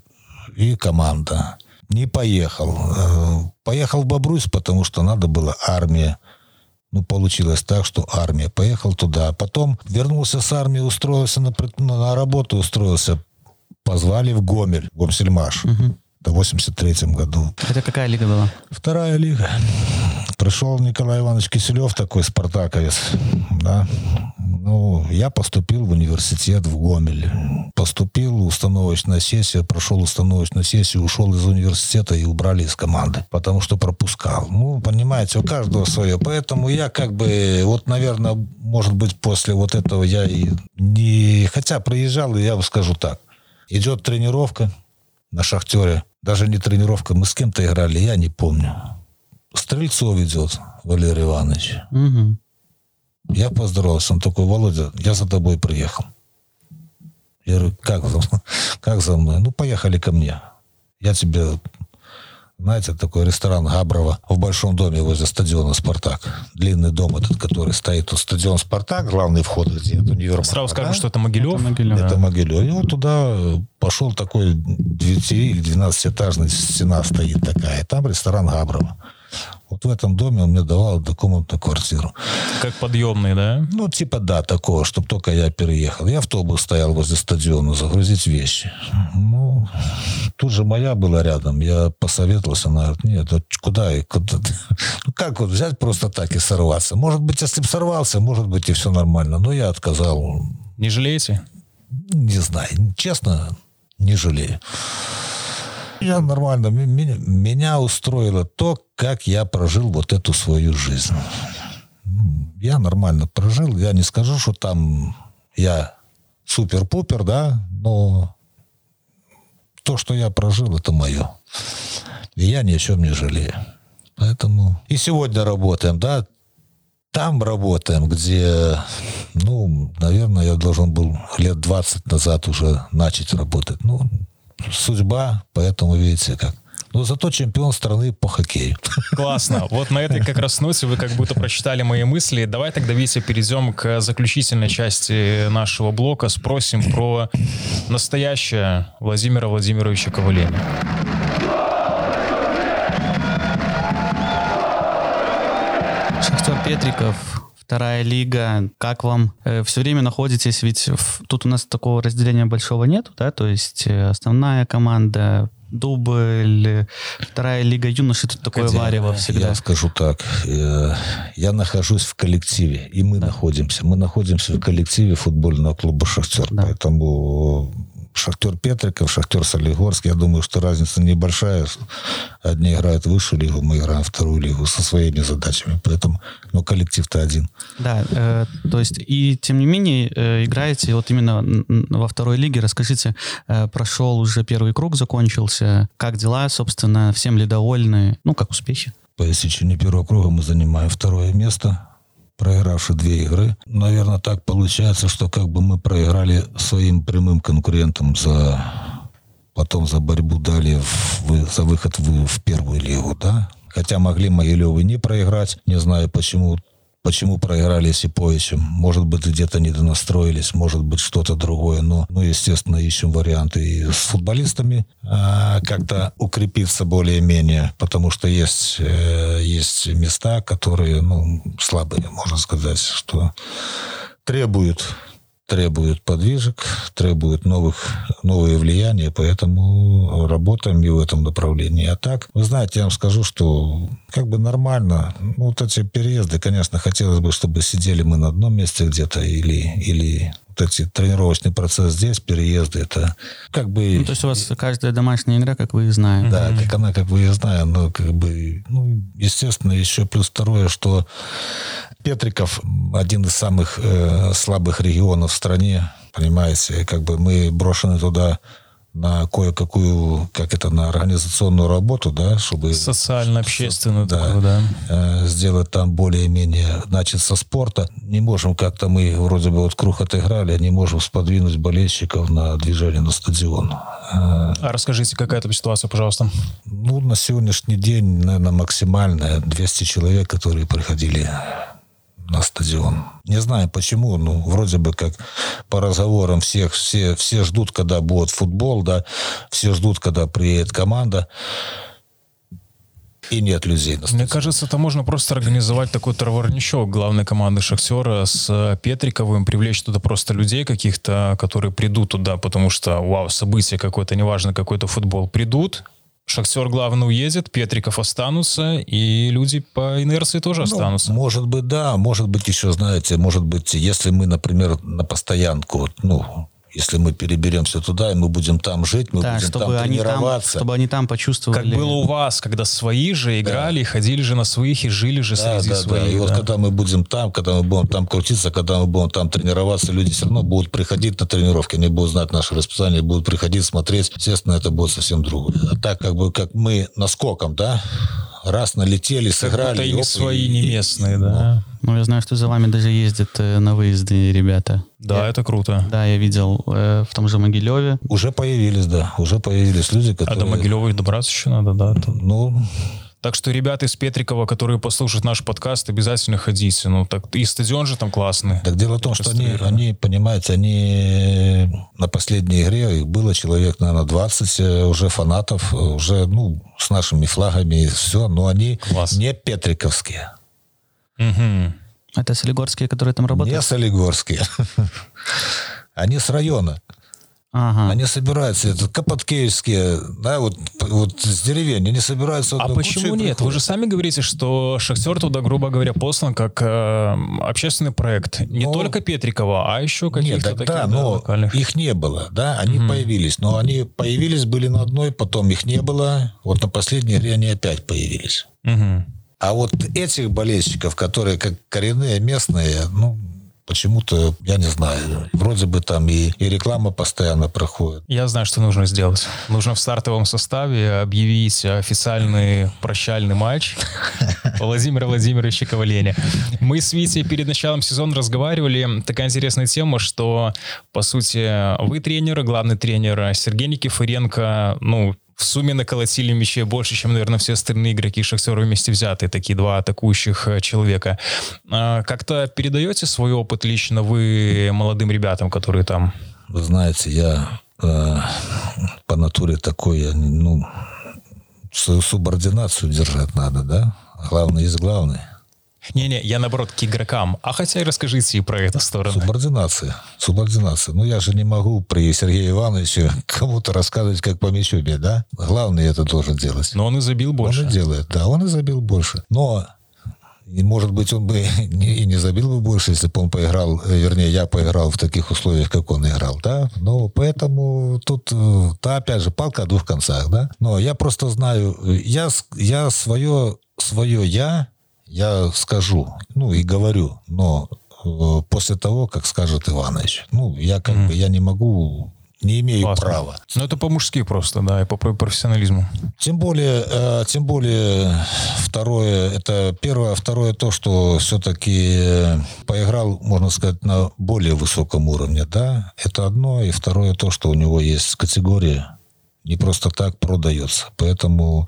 и команда. Не поехал. Э, поехал в Бобруйс, потому что надо было армия. Ну, получилось так, что армия. Поехал туда. Потом вернулся с армии, устроился на, на работу, устроился. Позвали в Гомель, Гомсельмаш. Угу. В 83 году. Это какая лига была? Вторая лига. Пришел Николай Иванович Киселев, такой спартаковец. Да. Ну, я поступил в университет в Гомель. Поступил установочная сессия, прошел установочную сессию, ушел из университета и убрали из команды, потому что пропускал. Ну, понимаете, у каждого свое. Поэтому я как бы, вот, наверное, может быть, после вот этого я и не... Хотя проезжал, и я вам скажу так. Идет тренировка на «Шахтере». Даже не тренировка, мы с кем-то играли, я не помню. Стрельцов идет, Валерий Иванович. Угу. Я поздоровался. Он такой, Володя, я за тобой приехал. Я говорю, как за, как за мной? Ну, поехали ко мне. Я тебе знаете, такой ресторан Габрова в Большом доме возле стадиона «Спартак». Длинный дом этот, который стоит. Тут стадион «Спартак», главный вход, где это универмаг. Сразу скажем, да? что это Могилев. Это Могилев. Это да. Могилев. И вот туда пошел такой 9 или 12-этажная стена стоит такая. Там ресторан Габрова. Вот в этом доме он мне давал однокомнатную квартиру. Как подъемный, да? Ну, типа, да, такого, чтобы только я переехал. Я автобус стоял возле стадиона, загрузить вещи. Ну, тут же моя была рядом. Я посоветовался, она говорит, нет, вот куда и куда? (laughs) Ну, как вот взять просто так и сорваться? Может быть, если бы сорвался, может быть, и все нормально. Но я отказал. Не жалеете? Не знаю. Честно, не жалею. Я нормально. Меня, устроило то, как я прожил вот эту свою жизнь. Я нормально прожил. Я не скажу, что там я супер-пупер, да, но то, что я прожил, это мое. И я ни о чем не жалею. Поэтому и сегодня работаем, да, там работаем, где, ну, наверное, я должен был лет 20 назад уже начать работать. Ну, судьба, поэтому видите как. Но зато чемпион страны по хоккею. Классно. Вот на этой как раз ноте вы как будто прочитали мои мысли. Давай тогда, Витя, перейдем к заключительной части нашего блока. Спросим про настоящее Владимира Владимировича Коваления. Шахтер Петриков вторая лига. Как вам? Э, все время находитесь, ведь в, тут у нас такого разделения большого нету, да, то есть э, основная команда, дубль, вторая лига юноши, тут такое варево всегда. Я скажу так, э, я нахожусь в коллективе, и мы да. находимся. Мы находимся в коллективе футбольного клуба «Шахтер», да. поэтому Шахтер Петриков, Шахтер Солигорск. Я думаю, что разница небольшая. Одни играют высшую лигу, мы играем вторую лигу со своими задачами. Поэтому, ну, коллектив-то один. Да, э, то есть, и тем не менее, э, играете вот именно во второй лиге. Расскажите, э, прошел уже первый круг, закончился. Как дела, собственно, всем ли довольны? Ну, как успехи? По истечении первого круга мы занимаем второе место проигравши две игры. Наверное, так получается, что как бы мы проиграли своим прямым конкурентам за потом за борьбу дали в, за выход в, в первую лигу, да. Хотя могли Могилевы не проиграть. Не знаю, почему Почему проиграли Сиповичем? Может быть, где-то не донастроились, может быть, что-то другое. Но, ну, естественно, ищем варианты и с футболистами а, как-то укрепиться более-менее, потому что есть, э, есть места, которые, ну, слабые, можно сказать, что требуют требует подвижек, требует новых, новые влияния, поэтому работаем и в этом направлении. А так, вы знаете, я вам скажу, что как бы нормально. Ну, вот эти переезды, конечно, хотелось бы, чтобы сидели мы на одном месте где-то или, или вот эти тренировочный процесс здесь, переезды, это как бы... Ну, то есть у вас каждая домашняя игра как выездная. Да, mm-hmm. как она как выездная, но как бы, ну, естественно, еще плюс второе, что Петриков один из самых э, слабых регионов в стране, понимаете, как бы мы брошены туда на кое-какую, как это, на организационную работу, да, чтобы... Социально-общественную да, такую, да. Э, сделать там более-менее, начать со спорта. Не можем как-то мы, вроде бы, вот круг отыграли, не можем сподвинуть болельщиков на движение на стадион. Э, а расскажите, какая там ситуация, пожалуйста? Ну, на сегодняшний день, наверное, максимальная 200 человек, которые приходили на стадион. Не знаю почему, ну, вроде бы как по разговорам всех, все, все ждут, когда будет футбол, да, все ждут, когда приедет команда и нет людей. На Мне кажется, это можно просто организовать такой товарничок главной команды Шахтера с Петриковым, привлечь туда просто людей каких-то, которые придут туда, потому что, вау, событие какое-то, неважно, какой-то футбол, придут, Шахтер главный уедет, Петриков останутся, и люди по инерции тоже ну, останутся. Может быть, да. Может быть, еще, знаете, может быть, если мы, например, на постоянку, ну, если мы переберемся туда, и мы будем там жить, мы да, будем чтобы там тренироваться. Там, чтобы они там почувствовали. Как было у вас, когда свои же играли, да. ходили же на своих и жили же да, среди да, своих. Да. И да. вот когда мы будем там, когда мы будем там крутиться, когда мы будем там тренироваться, люди все равно будут приходить на тренировки, они будут знать наше расписание, будут приходить, смотреть. Естественно, это будет совсем другое. А так, как бы, как мы наскоком, да, раз налетели, сыграли. И не оп, свои, и- не и- местные, ну, да. Ну, я знаю, что за вами даже ездят э, на выезды ребята. Да, Я- это круто. Да, я видел э, в том же Могилеве. Уже появились, да, уже появились люди, А которые... до Могилева и добраться еще надо, да. это- Ну, Так что ребята из Петрикова, которые послушают наш подкаст, обязательно ходите. Ну, так и стадион же там классный. так дело в том, что они, они, понимаете, они на последней игре, их было человек, наверное, 20 э, уже фанатов, э, уже, ну, с нашими флагами и все, но они Класс. не петриковские, Мгм. Это солигорские, которые там работают? не солигорские. Они с района. Ага. Они собираются, это Капоткеевские, да, вот, вот с деревень, они собираются... А почему нет? Вы приходят. же сами говорите, что Шахтер туда, грубо говоря, послан как э, общественный проект. Не Ну, только Петрикова, а еще каких-то так таких да, но локальных. их не было, да, они появились, но они появились, были на одной, потом их не было, вот на последней игре они опять появились. Мгм. А вот этих болельщиков, которые как коренные местные, ну, почему-то, я не знаю, вроде бы там и, и реклама постоянно проходит. Я знаю, что нужно сделать. Нужно в стартовом составе объявить официальный прощальный матч (laughs) Владимира Владимировича Коваленя. Мы с Витей перед началом сезона разговаривали. Такая интересная тема, что, по сути, вы тренер, главный тренер Сергей Никифоренко, ну, в сумме наколотили мячей больше, чем, наверное, все остальные игроки Шахтера вместе взятые, такие два атакующих э, человека. А, Как-то передаете свой опыт лично вы молодым ребятам, которые там Вы знаете, я э, по натуре такой, ну, свою субординацию держать надо, да? Главный есть главный. Не-не, я наоборот к игрокам. А хотя и расскажите и про эту сторону. Субординация. Субординация. Ну, я же не могу при Сергее Ивановиче (laughs) кому-то рассказывать, как по мячу бить, да? Главный это должен делать. Но он и забил больше. Он и делает, да, он и забил больше. Но, и, может быть, он бы (laughs) и не забил бы больше, если бы он поиграл, э, вернее, я поиграл в таких условиях, как он играл, да. Но поэтому тут, э, да, опять же, палка о двух концах, да. Но я просто знаю, э, я, я свое, свое я, я скажу, ну, и говорю, но э, после того, как скажет Иванович. Ну, я как бы, я не могу, не имею Классно. права. Ну, это по-мужски просто, да, и по про- профессионализму. Тем более, э, тем более, второе, это первое, а второе то, что все-таки поиграл, можно сказать, на более высоком уровне, да, это одно, и второе то, что у него есть категория, не просто так продается, поэтому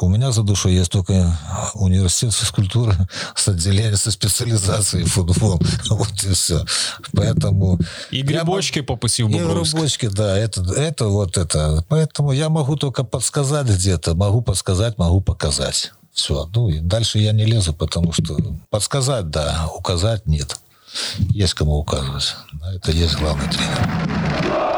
у меня за душой есть только университет физкультуры (laughs) с отделением, со специализацией футбол. (laughs) Вот и все. Поэтому... И грибочки по пути в и грибочки, да, это, это вот это. Поэтому я могу только подсказать где-то, могу подсказать, могу показать. Все. Ну и дальше я не лезу, потому что подсказать, да, указать нет. Есть кому указывать. Это есть главный тренер.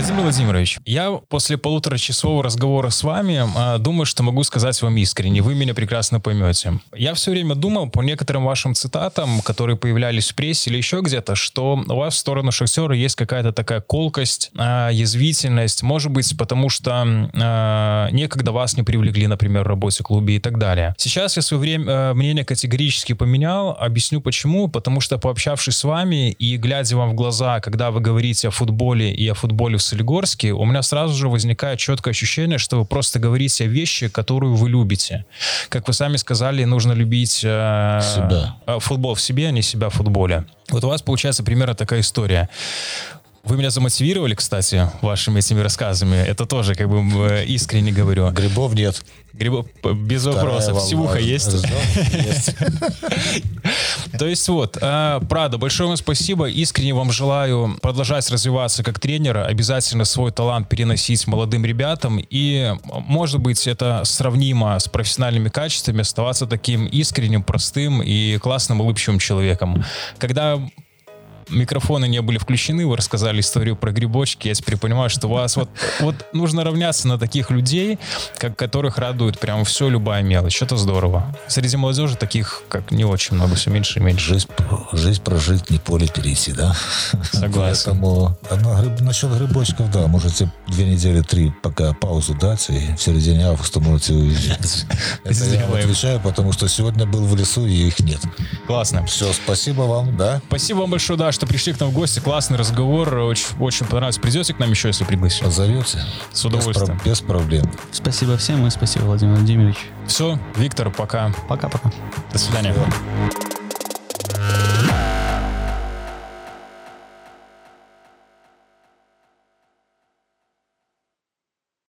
Владимир Владимирович, я после полуторачасового разговора с вами а, думаю, что могу сказать вам искренне. Вы меня прекрасно поймете. Я все время думал по некоторым вашим цитатам, которые появлялись в прессе или еще где-то, что у вас в сторону Шахтера есть какая-то такая колкость, а, язвительность. Может быть, потому что а, некогда вас не привлекли, например, в работе клубе и так далее. Сейчас я свое время, э, мнение категорически поменял. Объясню почему. Потому что пообщавшись с вами и глядя вам в глаза, когда вы говорите о футболе и о футболе в Солигорске, у меня сразу же возникает четкое ощущение, что вы просто говорите о вещи, которую вы любите. Как вы сами сказали, нужно любить э, Себя. э, футбол в себе, а не себя в футболе. Вот у вас получается примерно такая история. Вы меня замотивировали, кстати, вашими этими рассказами. Это тоже как бы э, искренне говорю. Грибов нет. Грибов, без Вторая вопросов. Сивуха есть. (laughs) То есть вот, э, правда, большое вам спасибо. Искренне вам желаю продолжать развиваться как тренера, обязательно свой талант переносить молодым ребятам и, может быть, это сравнимо с профессиональными качествами, оставаться таким искренним, простым и классным, улыбчивым человеком. Когда микрофоны не были включены, вы рассказали историю про грибочки, я теперь понимаю, что у вас вот, вот нужно равняться на таких людей, как, которых радует прям все, любая мелочь. Это здорово. Среди молодежи таких как не очень много, все меньше и меньше. Жизнь, жизнь прожить, не поле перейти, да? Согласен. Поэтому одно гриб- насчет грибочков, да, можете две недели, три пока паузу дать, и в середине августа можете уезжать. (laughs) Это я отвечаю, потому что сегодня был в лесу, и их нет. Классно. Все, спасибо вам, да. Спасибо вам большое, да, что что пришли к нам в гости. Классный разговор. Очень, очень понравилось. Придете к нам еще, если пригласите? Позовете? С удовольствием. Без, без проблем. Спасибо всем и спасибо, Владимир Владимирович. Все, Виктор, пока. Пока-пока. До свидания. Всего.